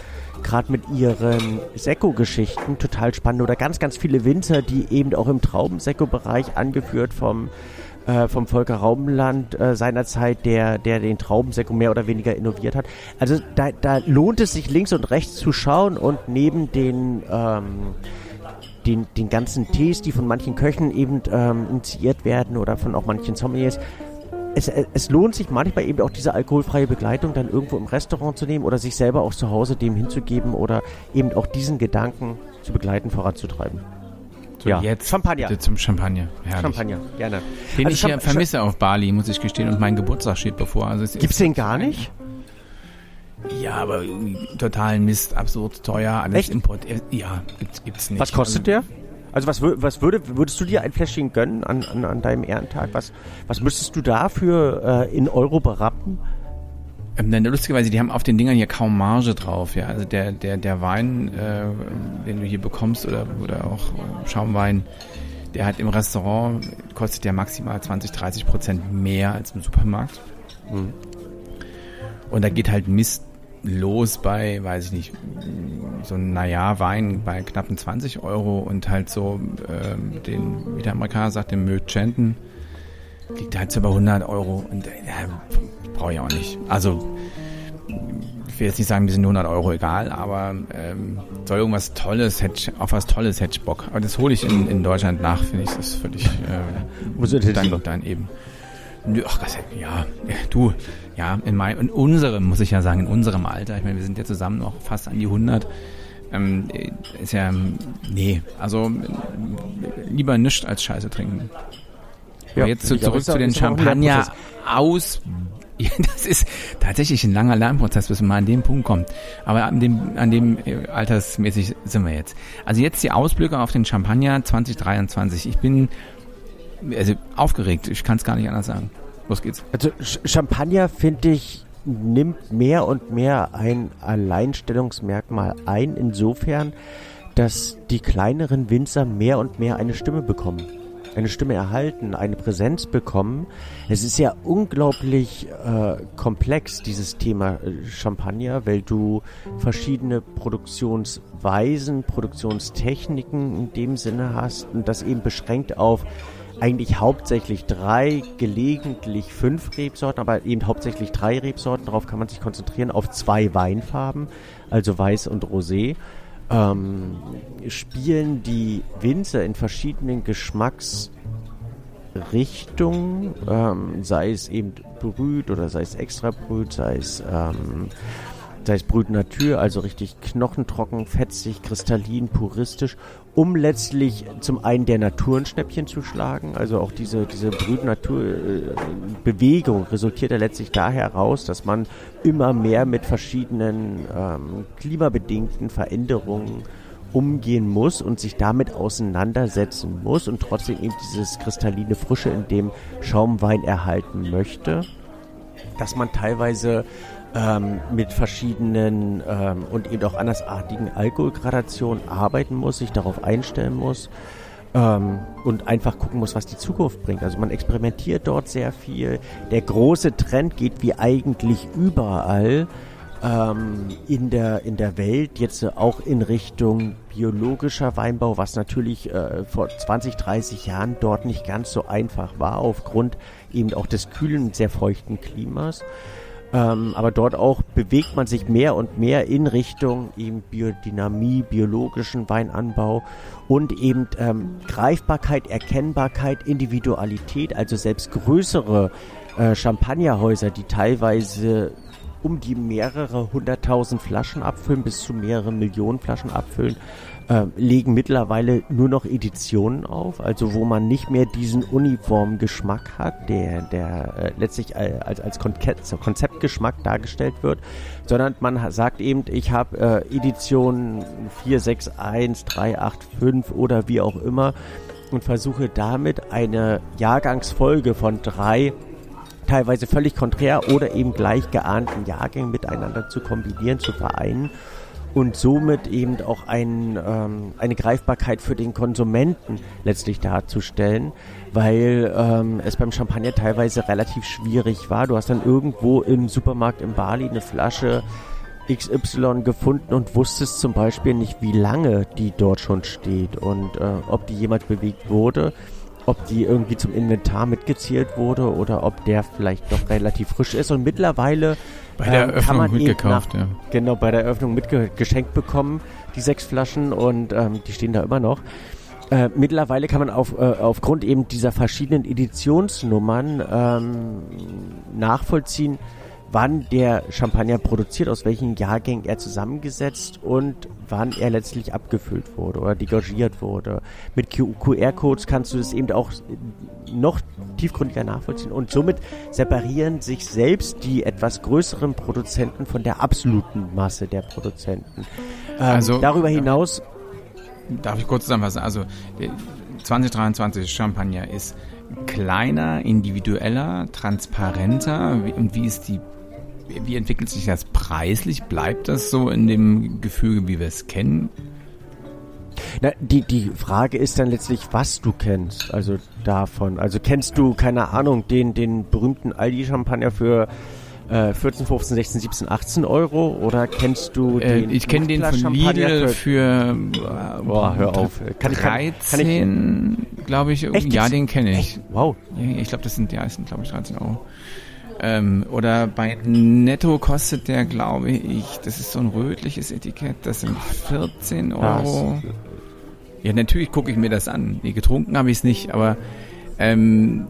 gerade mit ihren Sekko-Geschichten total spannend oder ganz, ganz viele Winzer, die eben auch im Traubensekko-Bereich angeführt vom äh, vom Volker Raumland äh, seinerzeit, der, der den Traubensekko mehr oder weniger innoviert hat. Also da, da lohnt es sich links und rechts zu schauen und neben den ähm, den, den ganzen Tees, die von manchen Köchen eben ähm, initiiert werden oder von auch manchen Sommeliers, es, es lohnt sich manchmal eben auch diese alkoholfreie Begleitung dann irgendwo im Restaurant zu nehmen oder sich selber auch zu Hause dem hinzugeben oder eben auch diesen Gedanken zu begleiten, voranzutreiben. So, ja. jetzt Champagner. Bitte zum Champagner. Herrlich. Champagner, gerne. Den also ich hier vermisse auf Bali, muss ich gestehen, und mein Geburtstag steht bevor. Also Gibt's den gar nicht? Ja, aber totalen Mist, absurd teuer, alles Echt? Import. Ja, gibt's, gibt's nicht. Was kostet der? Also was, was würde, würdest du dir ein Fläschchen gönnen an, an, an deinem Ehrentag? Was, was müsstest du dafür äh, in Euro berappen? Ähm, denn lustigerweise, die haben auf den Dingern hier kaum Marge drauf. Ja, also der der der Wein, äh, den du hier bekommst oder oder auch äh, Schaumwein, der hat im Restaurant kostet ja maximal 20, 30 Prozent mehr als im Supermarkt. Mhm. Und da geht halt Mist los bei, weiß ich nicht, so ein naja Wein bei knappen 20 Euro und halt so äh, den, wie der Amerikaner sagt, den Möchenten liegt halt so bei 100 Euro und äh, brauche ich auch nicht. Also ich will jetzt nicht sagen, mir sind 100 Euro egal, aber ähm, soll irgendwas Tolles, hätte, auf was Tolles hätte ich Bock. Aber das hole ich in, in Deutschland nach, finde ich, das ist völlig äh, dann, dann eben. Ach, das, ja, du, ja, in, mein, in unserem, muss ich ja sagen, in unserem Alter, ich meine, wir sind ja zusammen noch fast an die 100, ähm, ist ja, nee, also lieber nichts als Scheiße trinken. Ja, jetzt zu, zurück zu den Champagner aus. *laughs* Das ist tatsächlich ein langer Lernprozess, bis man mal an den Punkt kommt. Aber an dem, an dem äh, altersmäßig sind wir jetzt. Also jetzt die Ausblicke auf den Champagner 2023. Ich bin also aufgeregt. Ich kann es gar nicht anders sagen. Los geht's. Also Champagner finde ich nimmt mehr und mehr ein Alleinstellungsmerkmal ein, insofern, dass die kleineren Winzer mehr und mehr eine Stimme bekommen. Eine Stimme erhalten, eine Präsenz bekommen. Es ist ja unglaublich äh, komplex, dieses Thema äh, Champagner, weil du verschiedene Produktionsweisen, Produktionstechniken in dem Sinne hast und das eben beschränkt auf eigentlich hauptsächlich drei, gelegentlich fünf Rebsorten, aber eben hauptsächlich drei Rebsorten. Darauf kann man sich konzentrieren, auf zwei Weinfarben, also Weiß und Rosé. Ähm, spielen die Winzer in verschiedenen Geschmacksrichtungen, ähm, sei es eben brüht oder sei es extra brüht, sei es ähm, sei es Brüt Natur, also richtig knochentrocken, fetzig, kristallin, puristisch, um letztlich zum einen der Naturenschnäppchen zu schlagen. Also auch diese, diese Natur äh, resultiert ja letztlich daher heraus, dass man immer mehr mit verschiedenen ähm, klimabedingten Veränderungen umgehen muss und sich damit auseinandersetzen muss und trotzdem eben dieses kristalline Frische in dem Schaumwein erhalten möchte. Dass man teilweise ähm, mit verschiedenen ähm, und eben auch andersartigen Alkoholgradationen arbeiten muss, sich darauf einstellen muss ähm, und einfach gucken muss, was die Zukunft bringt. Also man experimentiert dort sehr viel. Der große Trend geht wie eigentlich überall ähm, in, der, in der Welt jetzt auch in Richtung biologischer Weinbau, was natürlich äh, vor 20, 30 Jahren dort nicht ganz so einfach war, aufgrund eben auch des kühlen, sehr feuchten Klimas. Ähm, aber dort auch bewegt man sich mehr und mehr in Richtung eben Biodynamie, biologischen Weinanbau und eben ähm, Greifbarkeit, Erkennbarkeit, Individualität, also selbst größere äh, Champagnerhäuser, die teilweise um die mehrere hunderttausend Flaschen abfüllen, bis zu mehrere Millionen Flaschen abfüllen, äh, legen mittlerweile nur noch Editionen auf, also wo man nicht mehr diesen uniformen Geschmack hat, der, der äh, letztlich äh, als, als Konzeptgeschmack dargestellt wird, sondern man sagt eben, ich habe äh, Edition 461, 385 oder wie auch immer und versuche damit eine Jahrgangsfolge von drei teilweise völlig konträr oder eben gleich geahnten Jahrgängen miteinander zu kombinieren, zu vereinen und somit eben auch ein, ähm, eine Greifbarkeit für den Konsumenten letztlich darzustellen, weil ähm, es beim Champagner teilweise relativ schwierig war. Du hast dann irgendwo im Supermarkt in Bali eine Flasche XY gefunden und wusstest zum Beispiel nicht, wie lange die dort schon steht und äh, ob die jemals bewegt wurde ob die irgendwie zum Inventar mitgezählt wurde oder ob der vielleicht noch relativ frisch ist. Und mittlerweile bei der ähm, Eröffnung mitgekauft, nach, ja. Genau, bei der Eröffnung mitgeschenkt bekommen, die sechs Flaschen und ähm, die stehen da immer noch. Äh, mittlerweile kann man auf, äh, aufgrund eben dieser verschiedenen Editionsnummern ähm, nachvollziehen, wann der Champagner produziert, aus welchen Jahrgängen er zusammengesetzt und wann er letztlich abgefüllt wurde oder degagiert wurde. Mit QR-Codes kannst du es eben auch noch tiefgründiger nachvollziehen und somit separieren sich selbst die etwas größeren Produzenten von der absoluten Masse der Produzenten. Ähm, also darüber hinaus Darf ich kurz zusammenfassen? Also 2023 Champagner ist kleiner, individueller, transparenter und wie ist die wie entwickelt sich das preislich? Bleibt das so in dem Gefüge, wie wir es kennen? Na, die, die Frage ist dann letztlich, was du kennst, also davon. Also kennst du, keine Ahnung, den, den berühmten Aldi-Champagner für äh, 14, 15, 16, 17, 18 Euro oder kennst du äh, den? Äh, ich kenne den von Lidl für, äh, boah, hör auf. Kann 13, glaube ich. Echt? Ja, den kenne ich. Echt? Wow. Ich glaube, das sind, ja, das sind, glaube ich, 13 Euro. Ähm, oder bei Netto kostet der, glaube ich, das ist so ein rötliches Etikett, das sind 14 Euro. Ja, natürlich gucke ich mir das an. Nee, getrunken habe ich es nicht, aber ähm,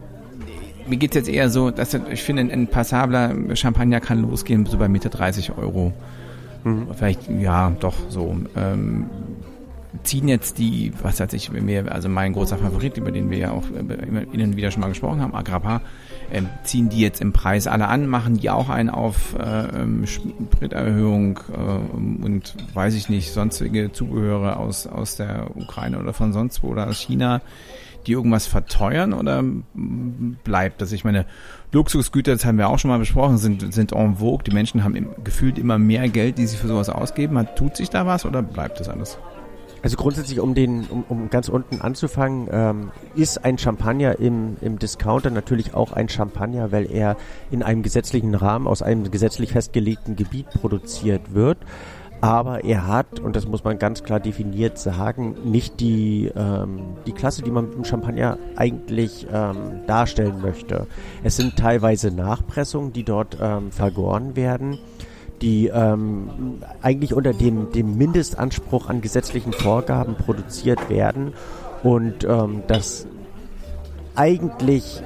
mir geht es jetzt eher so, dass ich finde, ein passabler Champagner kann losgehen so bei Mitte 30 Euro. Mhm. Vielleicht, ja, doch so. Ähm, ziehen jetzt die, was hat sich mir, also mein großer Favorit, über den wir ja auch immer Ihnen wieder schon mal gesprochen haben, Agrappa, ähm, ziehen die jetzt im Preis alle an, machen die auch einen auf äh, ähm, Sprit-Erhöhung äh, und weiß ich nicht, sonstige Zubehöre aus, aus der Ukraine oder von sonst wo oder aus China die irgendwas verteuern oder bleibt das? Ich meine, Luxusgüter, das haben wir auch schon mal besprochen, sind, sind en vogue. Die Menschen haben im, gefühlt immer mehr Geld, die sie für sowas ausgeben. Hat, tut sich da was oder bleibt das alles? Also grundsätzlich, um den, um, um ganz unten anzufangen, ähm, ist ein Champagner im, im Discounter natürlich auch ein Champagner, weil er in einem gesetzlichen Rahmen aus einem gesetzlich festgelegten Gebiet produziert wird aber er hat, und das muss man ganz klar definiert sagen, nicht die, ähm, die Klasse, die man mit dem Champagner eigentlich ähm, darstellen möchte. Es sind teilweise Nachpressungen, die dort ähm, vergoren werden, die ähm, eigentlich unter dem, dem Mindestanspruch an gesetzlichen Vorgaben produziert werden und ähm, das eigentlich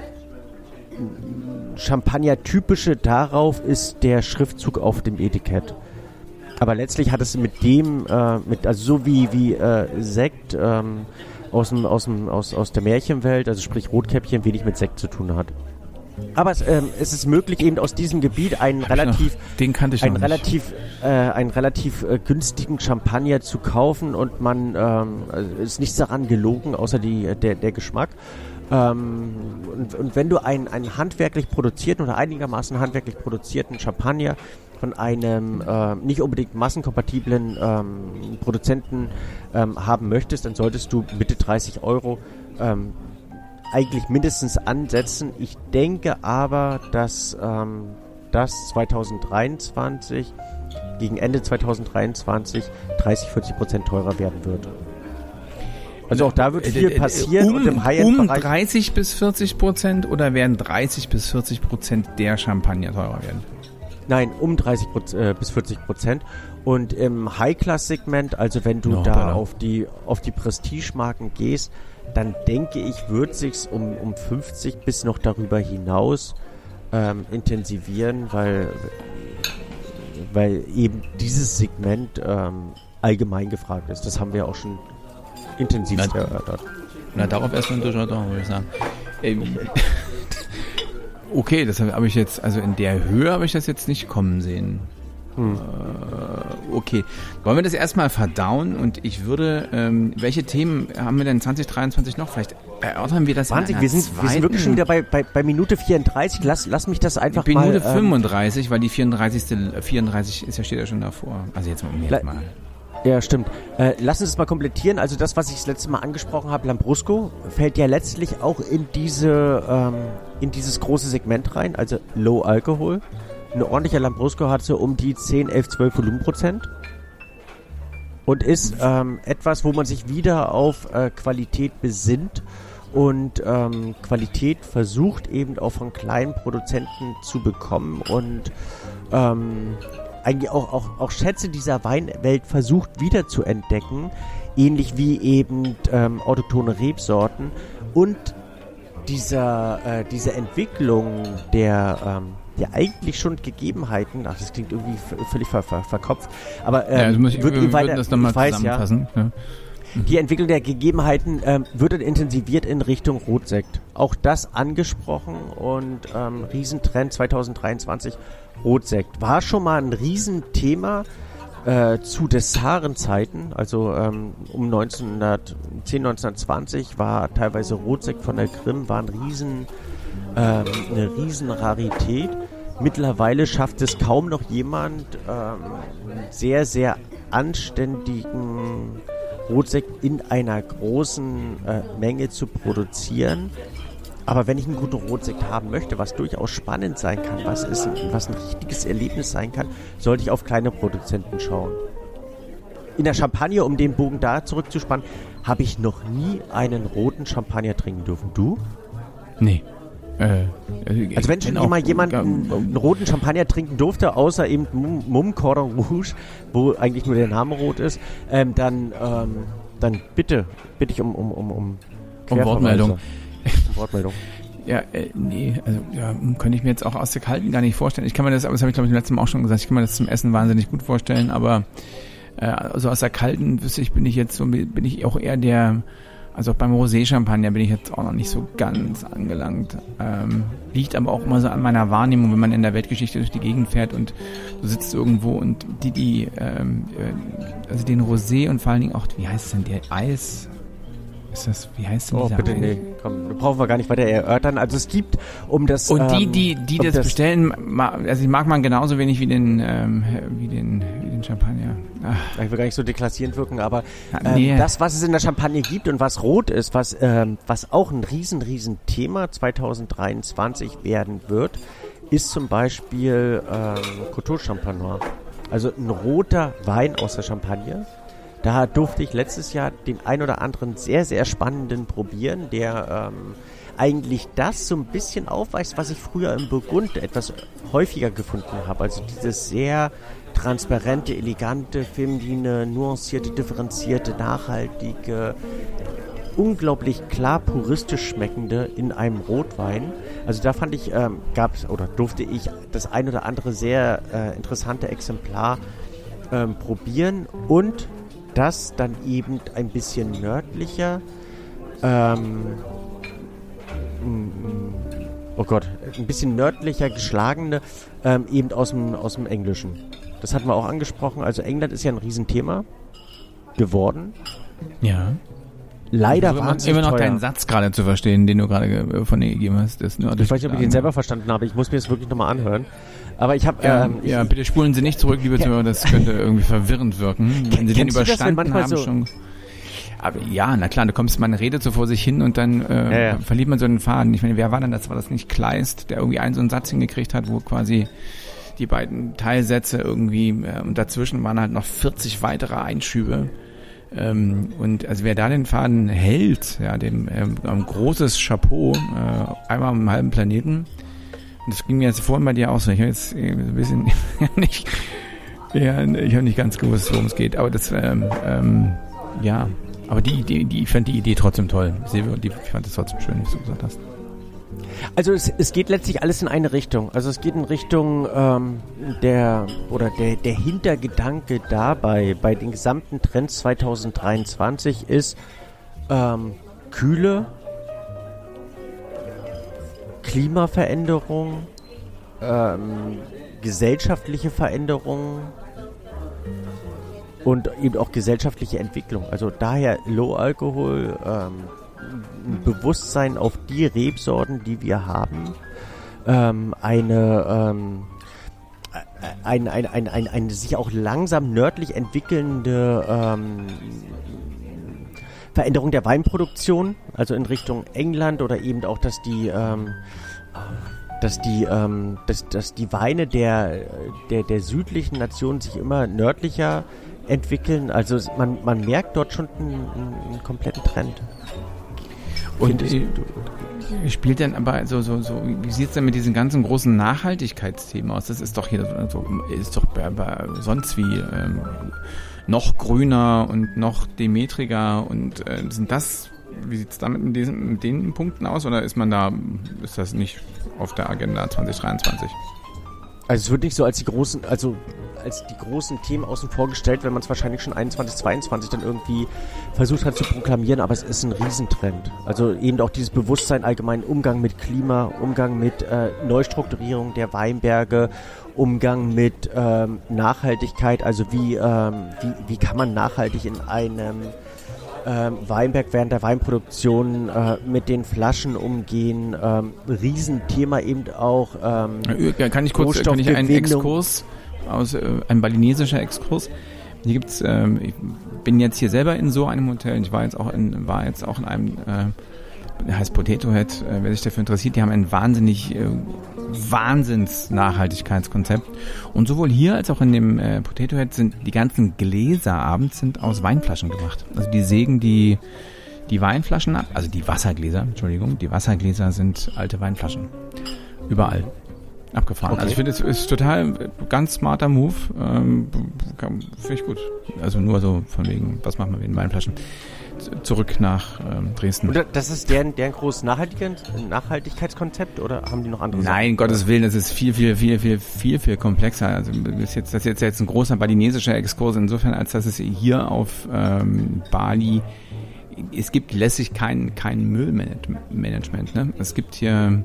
Champagner-typische darauf ist der Schriftzug auf dem Etikett. Aber letztlich hat es mit dem, äh, mit, also so wie, wie äh, Sekt ähm, aus, dem, aus, dem, aus, aus der Märchenwelt, also sprich Rotkäppchen, wenig mit Sekt zu tun hat. Aber es, ähm, es ist möglich, eben aus diesem Gebiet einen relativ, noch, den kannte ich einen relativ, äh, einen relativ äh, günstigen Champagner zu kaufen und man ähm, ist nichts daran gelogen, außer die, der, der Geschmack. Ähm, und, und wenn du einen, einen handwerklich produzierten oder einigermaßen handwerklich produzierten Champagner von einem äh, nicht unbedingt massenkompatiblen ähm, Produzenten ähm, haben möchtest, dann solltest du Mitte 30 Euro ähm, eigentlich mindestens ansetzen. Ich denke aber, dass ähm, das 2023 gegen Ende 2023 30, 40 Prozent teurer werden wird. Also auch da wird viel äh, äh, passieren um, und im High-End um 30 bis 40 Prozent oder werden 30 bis 40 Prozent der Champagner teurer werden? Nein, um 30 äh, bis 40 Prozent. Und im High-Class-Segment, also wenn du no, da auf die, auf die Prestige-Marken gehst, dann denke ich, wird sich's um, um 50 bis noch darüber hinaus ähm, intensivieren, weil, weil eben dieses Segment ähm, allgemein gefragt ist. Das haben wir auch schon intensiv erörtert. Na, darauf erstmal Durchschnitt, würde ich sagen. Ähm, *laughs* Okay, das habe ich jetzt, also in der Höhe habe ich das jetzt nicht kommen sehen. Hm. Äh, okay, wollen wir das erstmal verdauen und ich würde, ähm, welche Themen haben wir denn 2023 noch? Vielleicht erörtern wir das Wahnsinn, wir sind, wir sind wirklich schon wieder bei, bei, bei Minute 34. Lass, lass mich das einfach Minute mal... Minute 35, ähm, weil die 34. 34 ist ja steht ja schon davor. Also jetzt mal, jetzt mal. Ja, stimmt. Äh, lass uns das mal komplettieren. Also das, was ich das letzte Mal angesprochen habe, Lambrusco, fällt ja letztlich auch in diese ähm, in dieses große Segment rein, also Low Alcohol. Ein ordentlicher Lambrusco hat so um die 10, 11, 12 Volumenprozent. Und ist ähm, etwas, wo man sich wieder auf äh, Qualität besinnt und ähm, Qualität versucht eben auch von kleinen Produzenten zu bekommen und ähm, eigentlich auch, auch, auch Schätze dieser Weinwelt versucht wieder zu entdecken, ähnlich wie eben ähm, autochtone Rebsorten und dieser, äh, diese Entwicklung der, ähm, der eigentlich schon Gegebenheiten, ach, das klingt irgendwie völlig ver ver verkopft, aber ähm, ja, also muss ich, wird wir, weiter, das nochmal zusammenfassen. Ja. Ja. Die Entwicklung der Gegebenheiten ähm, wird dann intensiviert in Richtung Rotsekt. Auch das angesprochen und ähm, Riesentrend 2023 Rotsekt. War schon mal ein Riesenthema äh, zu Dessarenzeiten, also ähm, um 1910, 1920 war teilweise Rotsekt von der Krim, war ein Riesen, ähm, eine Riesenrarität. Mittlerweile schafft es kaum noch jemand, ähm, sehr, sehr anständigen Rotsekt in einer großen äh, Menge zu produzieren. Aber wenn ich einen guten Rotsekt haben möchte, was durchaus spannend sein kann, was, ist, was ein richtiges Erlebnis sein kann, sollte ich auf kleine Produzenten schauen. In der Champagne, um den Bogen da zurückzuspannen, habe ich noch nie einen roten Champagner trinken dürfen. Du? Nee. Äh, also wenn schon immer jemand einen, einen, roten Champagner trinken durfte, außer eben Mum Cordon Rouge, wo eigentlich nur der Name rot ist, ähm, dann, ähm, dann bitte, bitte ich um, um, um, um, um Wortmeldung. Wortmeldung. *laughs* Ja, äh, nee, also ja, könnte ich mir jetzt auch aus der Kalten gar nicht vorstellen. Ich kann mir das, aber das habe ich glaube ich im letzten Mal auch schon gesagt, ich kann mir das zum Essen wahnsinnig gut vorstellen, aber äh, also aus der Kalten wüsste ich, bin ich jetzt so, bin ich auch eher der, also auch beim Rosé-Champagner bin ich jetzt auch noch nicht so ganz angelangt. Ähm, liegt aber auch immer so an meiner Wahrnehmung, wenn man in der Weltgeschichte durch die Gegend fährt und du sitzt irgendwo und die, die, ähm, äh, also den Rosé und vor allen Dingen auch, wie heißt es denn, der Eis, ist das, wie heißt denn oh, dieser bitte, Wein? nee, komm, brauchen wir gar nicht weiter erörtern. Also es gibt, um das... Und die, die, die um das, das, bestellen, also die mag man genauso wenig wie den, ähm, wie den, wie den Champagner. Ach. Ich will gar nicht so deklassierend wirken, aber ähm, nee. das, was es in der Champagne gibt und was rot ist, was, ähm, was auch ein riesen, riesen Thema 2023 werden wird, ist zum Beispiel ähm, Coteau Champagnois. Also ein roter Wein aus der Champagne da durfte ich letztes Jahr den ein oder anderen sehr, sehr spannenden probieren, der ähm, eigentlich das so ein bisschen aufweist, was ich früher im Burgund etwas häufiger gefunden habe. Also dieses sehr transparente, elegante, feminine, nuancierte, differenzierte, nachhaltige, unglaublich klar puristisch schmeckende in einem Rotwein. Also da fand ich, ähm, gab es oder durfte ich das ein oder andere sehr äh, interessante Exemplar ähm, probieren und das dann eben ein bisschen nördlicher. Ähm, mm, mm, oh Gott, ein bisschen nördlicher geschlagene, ähm, eben aus dem, aus dem Englischen. Das hatten wir auch angesprochen. Also England ist ja ein Riesenthema geworden. Ja. Leider war es immer noch teuer. deinen Satz gerade zu verstehen, den du gerade äh, von dir gegeben hast. Ich weiß nicht, ob ich den selber verstanden habe. Ich muss mir das wirklich nochmal anhören. Aber ich habe ja, ähm, ja, bitte spulen Sie nicht zurück, liebe Zuhörer. Das könnte irgendwie verwirrend wirken, wenn Sie den überstanden das, haben so schon. Aber ja, na klar, du kommst mal eine Rede so vor sich hin und dann äh, ja, ja. verliert man so einen Faden. Ich meine, wer war denn das? War das nicht Kleist, der irgendwie einen so einen Satz hingekriegt hat, wo quasi die beiden Teilsätze irgendwie äh, und dazwischen waren halt noch 40 weitere Einschübe. Ähm, und also wer da den Faden hält, ja, dem ähm, ein großes Chapeau, äh, einmal am halben Planeten. Das ging mir jetzt vorhin bei dir auch so. Ich habe jetzt ein bisschen *laughs* nicht, ja, ich habe nicht ganz gewusst, worum es geht. Aber das, ähm, ähm, ja, aber die Idee, die, ich fand die Idee trotzdem toll. Ich fand es trotzdem schön, was du gesagt hast. Also es, es geht letztlich alles in eine Richtung. Also es geht in Richtung ähm, der oder der, der Hintergedanke dabei bei den gesamten Trends 2023 ist ähm, Kühle, Klimaveränderung, ähm, gesellschaftliche Veränderungen und eben auch gesellschaftliche Entwicklung. Also daher Low Alkohol, ähm, Bewusstsein auf die Rebsorten, die wir haben, ähm, eine ähm, ein, ein, ein, ein, eine sich auch langsam nördlich entwickelnde ähm, Veränderung der Weinproduktion, also in Richtung England oder eben auch, dass die ähm, dass die ähm, dass, dass die Weine der, der der südlichen Nationen sich immer nördlicher entwickeln. Also man, man merkt dort schon einen, einen kompletten Trend. Und spielt denn aber so, so, so, wie sieht's denn mit diesen ganzen großen Nachhaltigkeitsthemen aus? Das ist doch hier so, ist doch bei, bei sonst wie ähm, noch grüner und noch demetriger und äh, sind das, wie sieht's damit mit, diesen, mit den Punkten aus oder ist man da, ist das nicht auf der Agenda 2023? Also es wird nicht so als die großen, also als die großen Themen außen vor gestellt, wenn man es wahrscheinlich schon 21, 22 dann irgendwie versucht hat zu proklamieren, aber es ist ein Riesentrend. Also eben auch dieses Bewusstsein allgemein, Umgang mit Klima, Umgang mit äh, Neustrukturierung der Weinberge, Umgang mit ähm, Nachhaltigkeit, also wie, ähm, wie, wie kann man nachhaltig in einem ähm, Weinberg während der Weinproduktion äh, mit den Flaschen umgehen. Ähm, Riesenthema eben auch. Ähm, kann ich kurz kann ich einen Exkurs aus äh, ein balinesischer Exkurs? Hier gibt's, ähm, ich bin jetzt hier selber in so einem Hotel. Ich war jetzt auch in, war jetzt auch in einem äh, heißt Potato Head, äh, wer sich dafür interessiert, die haben ein wahnsinnig äh, Wahnsinns-Nachhaltigkeitskonzept. Und sowohl hier als auch in dem äh, Potato Head sind die ganzen Gläser abends sind aus Weinflaschen gemacht. Also die sägen die, die Weinflaschen ab, also die Wassergläser, Entschuldigung, die Wassergläser sind alte Weinflaschen. Überall. Abgefahren. Okay. Also ich finde, es ist total ganz smarter Move. Ähm, finde ich gut. Also nur so von wegen, was machen wir mit den Weinflaschen? zurück nach ähm, Dresden. Und das ist deren, deren großes Nachhaltigkeitskonzept oder haben die noch andere Nein, Sachen? Gottes Willen, das ist viel, viel, viel, viel, viel, viel komplexer. Also das ist jetzt, das ist jetzt ein großer balinesischer Exkurs insofern, als dass es hier auf ähm, Bali es gibt lässig kein, kein Müllmanagement. Ne? Es gibt hier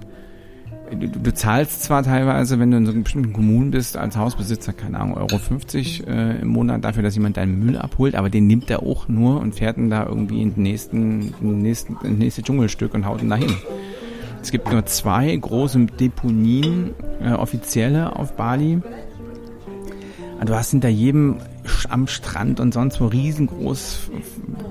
du, du zahlst zwar teilweise, wenn du in so einer bestimmten Kommunen bist, als Hausbesitzer, keine Ahnung, Euro 50 äh, im Monat dafür, dass jemand deinen Müll abholt, aber den nimmt er auch nur und fährt ihn da irgendwie in den nächsten, in den nächsten, in das nächste Dschungelstück und haut ihn dahin. Es gibt nur zwei große Deponien, äh, offizielle auf Bali. Du hast hinter jedem am Strand und sonst wo riesengroß,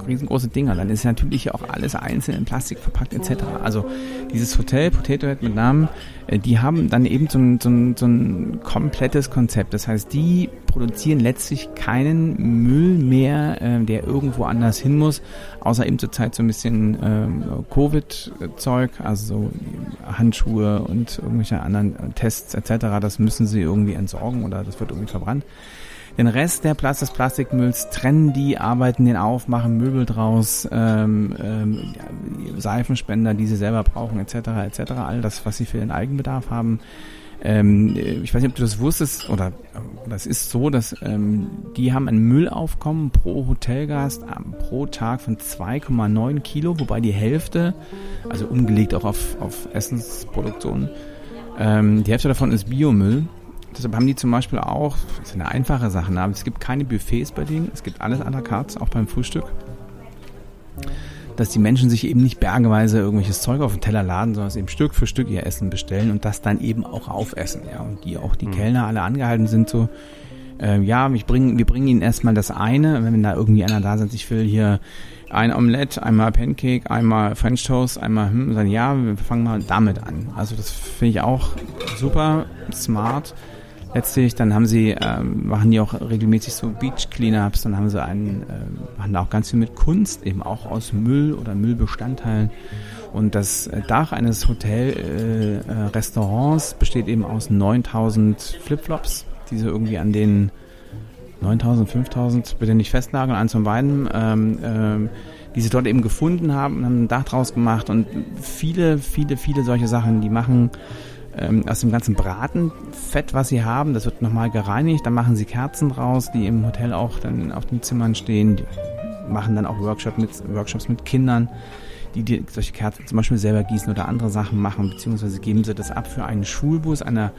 riesengroße Dinger. Dann ist natürlich auch alles einzeln in Plastik verpackt etc. Also dieses Hotel, Potato Head mit Namen, äh, die haben dann eben so ein, so, ein, so ein komplettes Konzept. Das heißt, die produzieren letztlich keinen Müll mehr, äh, der irgendwo anders hin muss, außer eben zurzeit so ein bisschen ähm, Covid-Zeug, also so Handschuhe und irgendwelche anderen Tests etc. Das müssen sie irgendwie entsorgen oder das wird irgendwie verbrannt. Den Rest der Plast des Plastikmülls trennen die, arbeiten den auf, machen Möbel draus, ähm, ähm, Seifenspender, die sie selber brauchen, etc. etc. All das, was sie für den Eigenbedarf haben. Ähm, ich weiß nicht, ob du das wusstest, oder das ist so, dass ähm, die haben ein Müllaufkommen pro Hotelgast pro Tag von 2,9 Kilo, wobei die Hälfte, also umgelegt auch auf, auf Essensproduktion, ähm, die Hälfte davon ist Biomüll. Deshalb haben die zum Beispiel auch, das ist eine einfache Sache, ne, aber es gibt keine Buffets bei denen, es gibt alles à la carte, auch beim Frühstück. Dass die Menschen sich eben nicht bergeweise irgendwelches Zeug auf den Teller laden, sondern eben Stück für Stück ihr Essen bestellen und das dann eben auch aufessen. Ja, und die auch die mhm. Kellner alle angehalten sind so, äh, ja, ich bring, wir bringen ihnen erstmal das eine, wenn da irgendwie einer da ist, ich will hier ein Omelette, einmal Pancake, einmal French Toast, einmal hm, sagen, ja, wir fangen mal damit an. Also das finde ich auch super smart letztlich. Dann haben sie, ähm, machen die auch regelmäßig so Beach Cleanups, dann haben sie einen, äh, machen da auch ganz viel mit Kunst, eben auch aus Müll oder Müllbestandteilen. Und das Dach eines Hotel-Restaurants äh, äh, besteht eben aus 9000 Flipflops, die sie irgendwie an den 9000, 5000, bitte nicht festnageln, eins von beiden, ähm, ähm, die sie dort eben gefunden haben und haben ein Dach draus gemacht und viele, viele, viele solche Sachen, die machen ähm, aus dem ganzen Bratenfett, was sie haben. Das wird nochmal gereinigt. Dann machen sie Kerzen raus, die im Hotel auch dann auf den Zimmern stehen. Die machen dann auch Workshop mit, Workshops mit Kindern, die, die solche Kerzen zum Beispiel selber gießen oder andere Sachen machen, beziehungsweise geben sie das ab für einen Schulbus, einer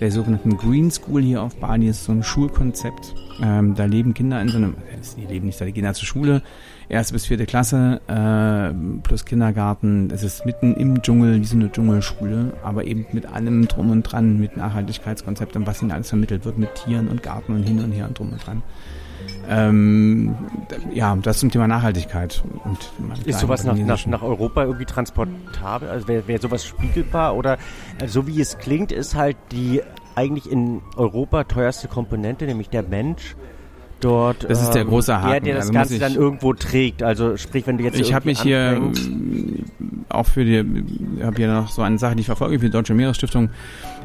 der sogenannten Green School hier auf Bali ist so ein Schulkonzept. Ähm, da leben Kinder in so einem, die leben nicht da, die gehen da zur Schule, erste bis vierte Klasse äh, plus Kindergarten. Es ist mitten im Dschungel, wie so eine Dschungelschule, aber eben mit allem drum und dran, mit Nachhaltigkeitskonzepten, was ihnen alles vermittelt wird, mit Tieren und Garten und hin und her und drum und dran. Ähm, ja, das zum Thema Nachhaltigkeit. Und ist sowas nach, nach, nach Europa irgendwie transportabel? Also wäre wär sowas spiegelbar? Oder also so wie es klingt, ist halt die eigentlich in Europa teuerste Komponente, nämlich der Mensch, dort. Das ist der ähm, große Haken. Der, der das also Ganze dann irgendwo trägt. Also sprich, wenn du jetzt ich habe mich hier auch für die, habe hier noch so eine Sache, die ich verfolge für die Deutsche Meeresstiftung,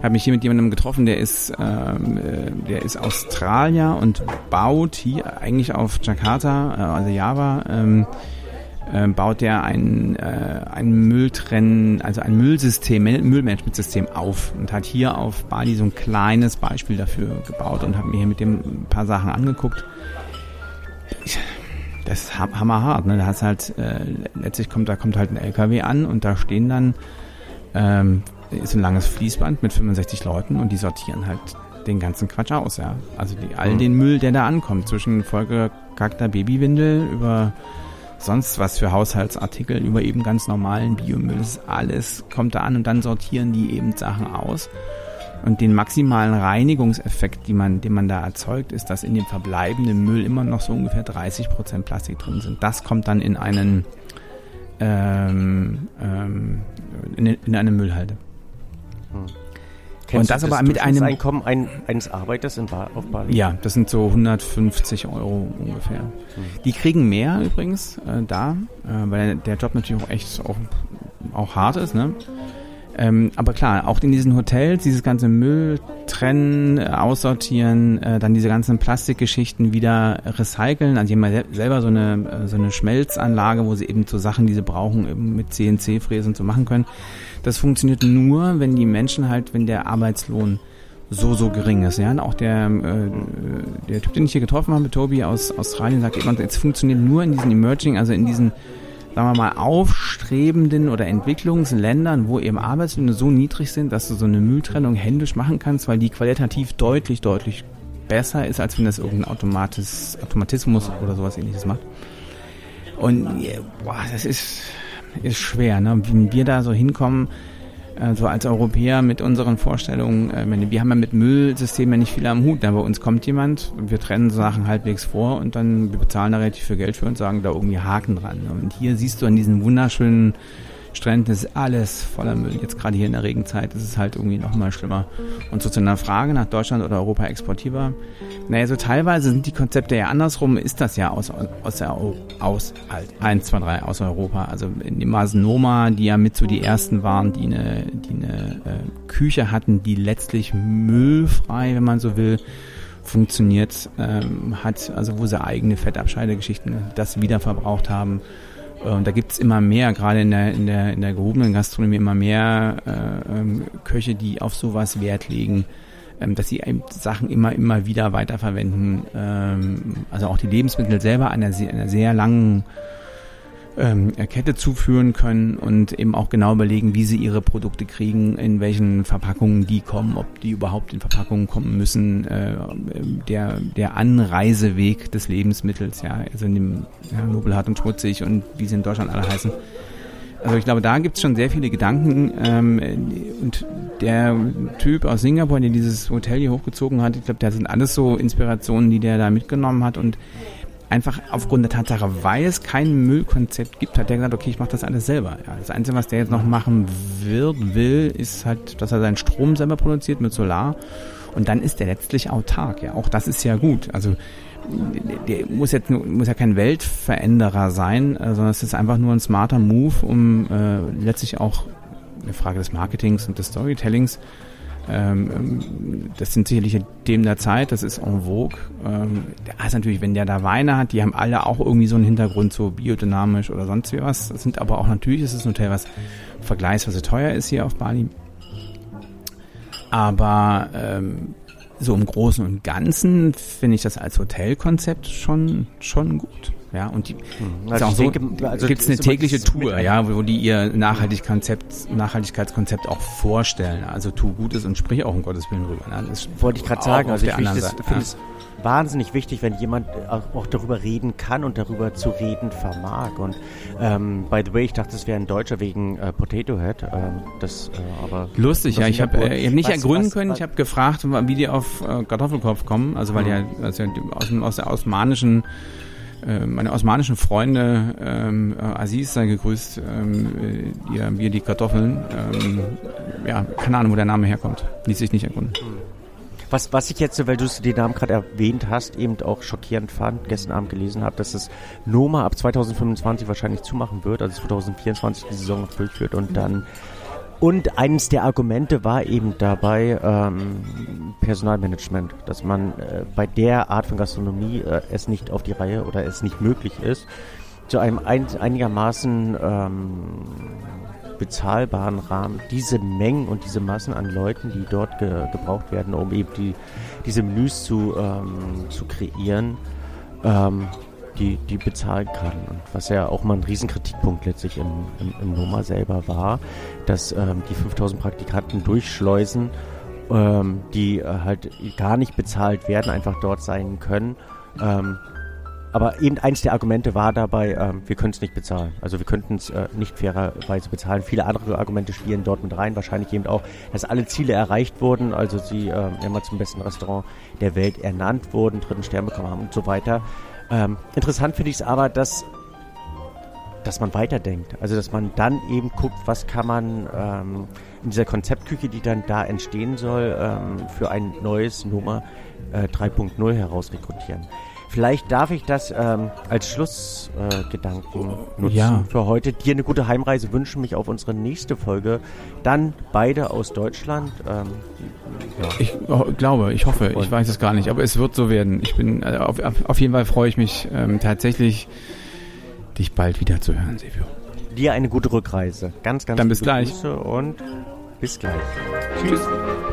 habe mich hier mit jemandem getroffen, der ist, ähm, äh, der ist Australier und baut hier eigentlich auf Jakarta, äh, also Java, ähm, äh, baut der ein, äh, ein Mülltrennen, also ein Müllsystem, Müllmanagementsystem auf und hat hier auf Bali so ein kleines Beispiel dafür gebaut und habe mir hier mit dem ein paar Sachen angeguckt. Das ist hammerhart, ne? Da hast halt, äh, letztlich kommt, da kommt halt ein LKW an und da stehen dann, ähm, ist ein langes Fließband mit 65 Leuten und die sortieren halt den ganzen Quatsch aus, ja. Also die, all mhm. den Müll, der da ankommt, zwischen vollgekackter Babywindel über sonst was für Haushaltsartikel, über eben ganz normalen Biomüll. Das alles kommt da an und dann sortieren die eben Sachen aus. Und den maximalen Reinigungseffekt, man, den man da erzeugt, ist, dass in dem verbleibenden Müll immer noch so ungefähr 30 Prozent Plastik drin sind. Das kommt dann in einen ähm, ähm, in, in eine Müllhalde. Hm. Kennst und das, das aber mit einem Einkommen ein, eines Arbeiters in ba auf Bali? Ja, das sind so 150 Euro ungefähr. Hm. Die kriegen mehr übrigens äh, da, äh, weil der Job natürlich auch echt auch, auch hart ist. Ne? Ähm, aber klar, auch in diesen Hotels, dieses ganze Müll trennen, äh, aussortieren, äh, dann diese ganzen Plastikgeschichten wieder recyceln. Also die haben ja selber so eine, äh, so eine Schmelzanlage, wo sie eben so Sachen, die sie brauchen, eben mit CNC-Fräsen so machen können. Das funktioniert nur, wenn die Menschen halt, wenn der Arbeitslohn so, so gering ist. Ja, und auch der, äh, der Typ, den ich hier getroffen habe, Tobi aus Australien, sagt immer, es funktioniert nur in diesen Emerging, also in diesen sagen wir mal, aufstrebenden oder Entwicklungsländern, wo eben Arbeitslöhne so niedrig sind, dass du so eine Mülltrennung händisch machen kannst, weil die qualitativ deutlich, deutlich besser ist, als wenn das irgendein Automatis, Automatismus oder sowas ähnliches macht. Und boah, das ist, ist schwer, ne? Wenn wir da so hinkommen, äh, so als Europäer mit unseren Vorstellungen, äh, wir haben ja mit Müllsystemen nicht viel am Hut. Da bei uns kommt jemand, wir trennen Sachen halbwegs vor und dann wir bezahlen da relativ viel Geld für und sagen da irgendwie Haken dran. Und hier siehst du an diesen wunderschönen Stränden ist alles voller Müll. Jetzt gerade hier in der Regenzeit ist es halt irgendwie noch mal schlimmer. Und so zu einer Frage nach Deutschland oder Europa exportierbar. Naja, so teilweise sind die Konzepte ja andersrum, ist das ja aus, aus aus, halt, 1, 2, 3, aus Europa. Also in dem Noma, die ja mit so die ersten waren, die eine, die eine äh, Küche hatten, die letztlich müllfrei, wenn man so will, funktioniert ähm, hat, also wo sie eigene Fettabscheidegeschichten das wieder verbraucht haben und da gibt's immer mehr, gerade in der, in der, in der gehobenen Gastronomie, immer mehr äh, ähm, Köche, die auf sowas Wert legen, ähm, dass sie Sachen immer, immer wieder weiterverwenden. Ähm, also auch die Lebensmittel selber einer, einer sehr langen ähm, Kette zuführen können und eben auch genau überlegen, wie sie ihre Produkte kriegen, in welchen Verpackungen die kommen, ob die überhaupt in Verpackungen kommen müssen, äh, der, der Anreiseweg des Lebensmittels, ja, also in dem ja, Nobelhart und Schmutzig und wie sie in Deutschland alle heißen. Also ich glaube, da gibt's schon sehr viele Gedanken ähm, und der Typ aus Singapur, der dieses Hotel hier hochgezogen hat, ich glaube, das sind alles so Inspirationen, die der da mitgenommen hat und einfach aufgrund der Tatsache, weil es kein Müllkonzept gibt, hat der gesagt, okay, ich mache das alles selber. Ja, das Einzige, was der jetzt noch machen wird, will, ist halt, dass er seinen Strom selber produziert mit Solar. Und dann ist der letztlich autark. Ja, auch das ist ja gut. Also der muss jetzt muss ja kein Weltveränderer sein, äh, sondern es ist einfach nur ein smarter Move, um äh, letztlich auch eine Frage des Marketings und des Storytellings ähm, das sind sicherlich Themen der Zeit, das ist en vogue. Ähm, ist natürlich, wenn der da Weine hat, die haben alle auch irgendwie so einen Hintergrund, so biodynamisch oder sonst wie was. Das sind aber auch natürlich, ist es ein Hotel, was vergleichsweise teuer ist hier auf Bali. Aber ähm, so im Großen und Ganzen finde ich das als Hotelkonzept schon, schon gut. Ja, und die hm. also auch so, denke, also gibt es eine tägliche Tour, ja, wo die ihr Nachhaltigkeitskonzept, Nachhaltigkeitskonzept auch vorstellen. Also tu Gutes und sprich auch um Gottes Willen rüber. Ne? Das wollte ich gerade sagen. Also ich finde es ja. wahnsinnig wichtig, wenn jemand auch darüber reden kann und darüber zu reden vermag. Und ähm, by the way, ich dachte, es wäre ein Deutscher wegen äh, Potato Head. Ähm, das, äh, aber lustig, ja. Ich habe äh, hab nicht was, ergründen was, können. Was, ich habe gefragt, wie die auf äh, Kartoffelkopf kommen. Also weil mhm. die also aus, aus der osmanischen äh, meine osmanischen Freunde, ähm, äh, Aziz sei gegrüßt, ähm, die, wir die Kartoffeln, ähm, ja, keine Ahnung, wo der Name herkommt, ließ sich nicht erkunden. Was, was ich jetzt, weil du den Namen gerade erwähnt hast, eben auch schockierend fand, gestern Abend gelesen habe, dass es Noma ab 2025 wahrscheinlich zumachen wird, also 2024 die Saison noch durchführt und dann und eines der Argumente war eben dabei ähm, Personalmanagement, dass man äh, bei der Art von Gastronomie äh, es nicht auf die Reihe oder es nicht möglich ist, zu einem ein, einigermaßen ähm, bezahlbaren Rahmen diese Mengen und diese Massen an Leuten, die dort ge gebraucht werden, um eben die, diese Menüs zu, ähm, zu kreieren, ähm, die, die bezahlen kann. Und was ja auch mal ein Riesenkritikpunkt letztlich im, im, im Noma selber war, dass ähm, die 5000 Praktikanten durchschleusen, ähm, die äh, halt gar nicht bezahlt werden, einfach dort sein können. Ähm, aber eben eins der Argumente war dabei, ähm, wir können es nicht bezahlen. Also wir könnten es äh, nicht fairerweise bezahlen. Viele andere Argumente spielen dort mit rein. Wahrscheinlich eben auch, dass alle Ziele erreicht wurden. Also sie äh, immer zum besten Restaurant der Welt ernannt wurden, dritten Stern bekommen haben und so weiter. Ähm, interessant finde ich es aber, dass, dass man weiterdenkt. Also dass man dann eben guckt, was kann man ähm, in dieser Konzeptküche, die dann da entstehen soll, ähm, für ein neues Nummer äh, 3.0 heraus rekrutieren. Vielleicht darf ich das ähm, als Schlussgedanken äh, nutzen ja. für heute. Dir eine gute Heimreise wünschen, mich auf unsere nächste Folge. Dann beide aus Deutschland. Ähm, ja. Ich oh, glaube, ich hoffe, ich weiß es gar nicht, aber es wird so werden. Ich bin äh, auf, auf jeden Fall freue ich mich ähm, tatsächlich, dich bald wieder zu hören, Silvio. Dir eine gute Rückreise. Ganz, ganz Dann bis gleich. Grüße und bis gleich. Tschüss. Tschüss.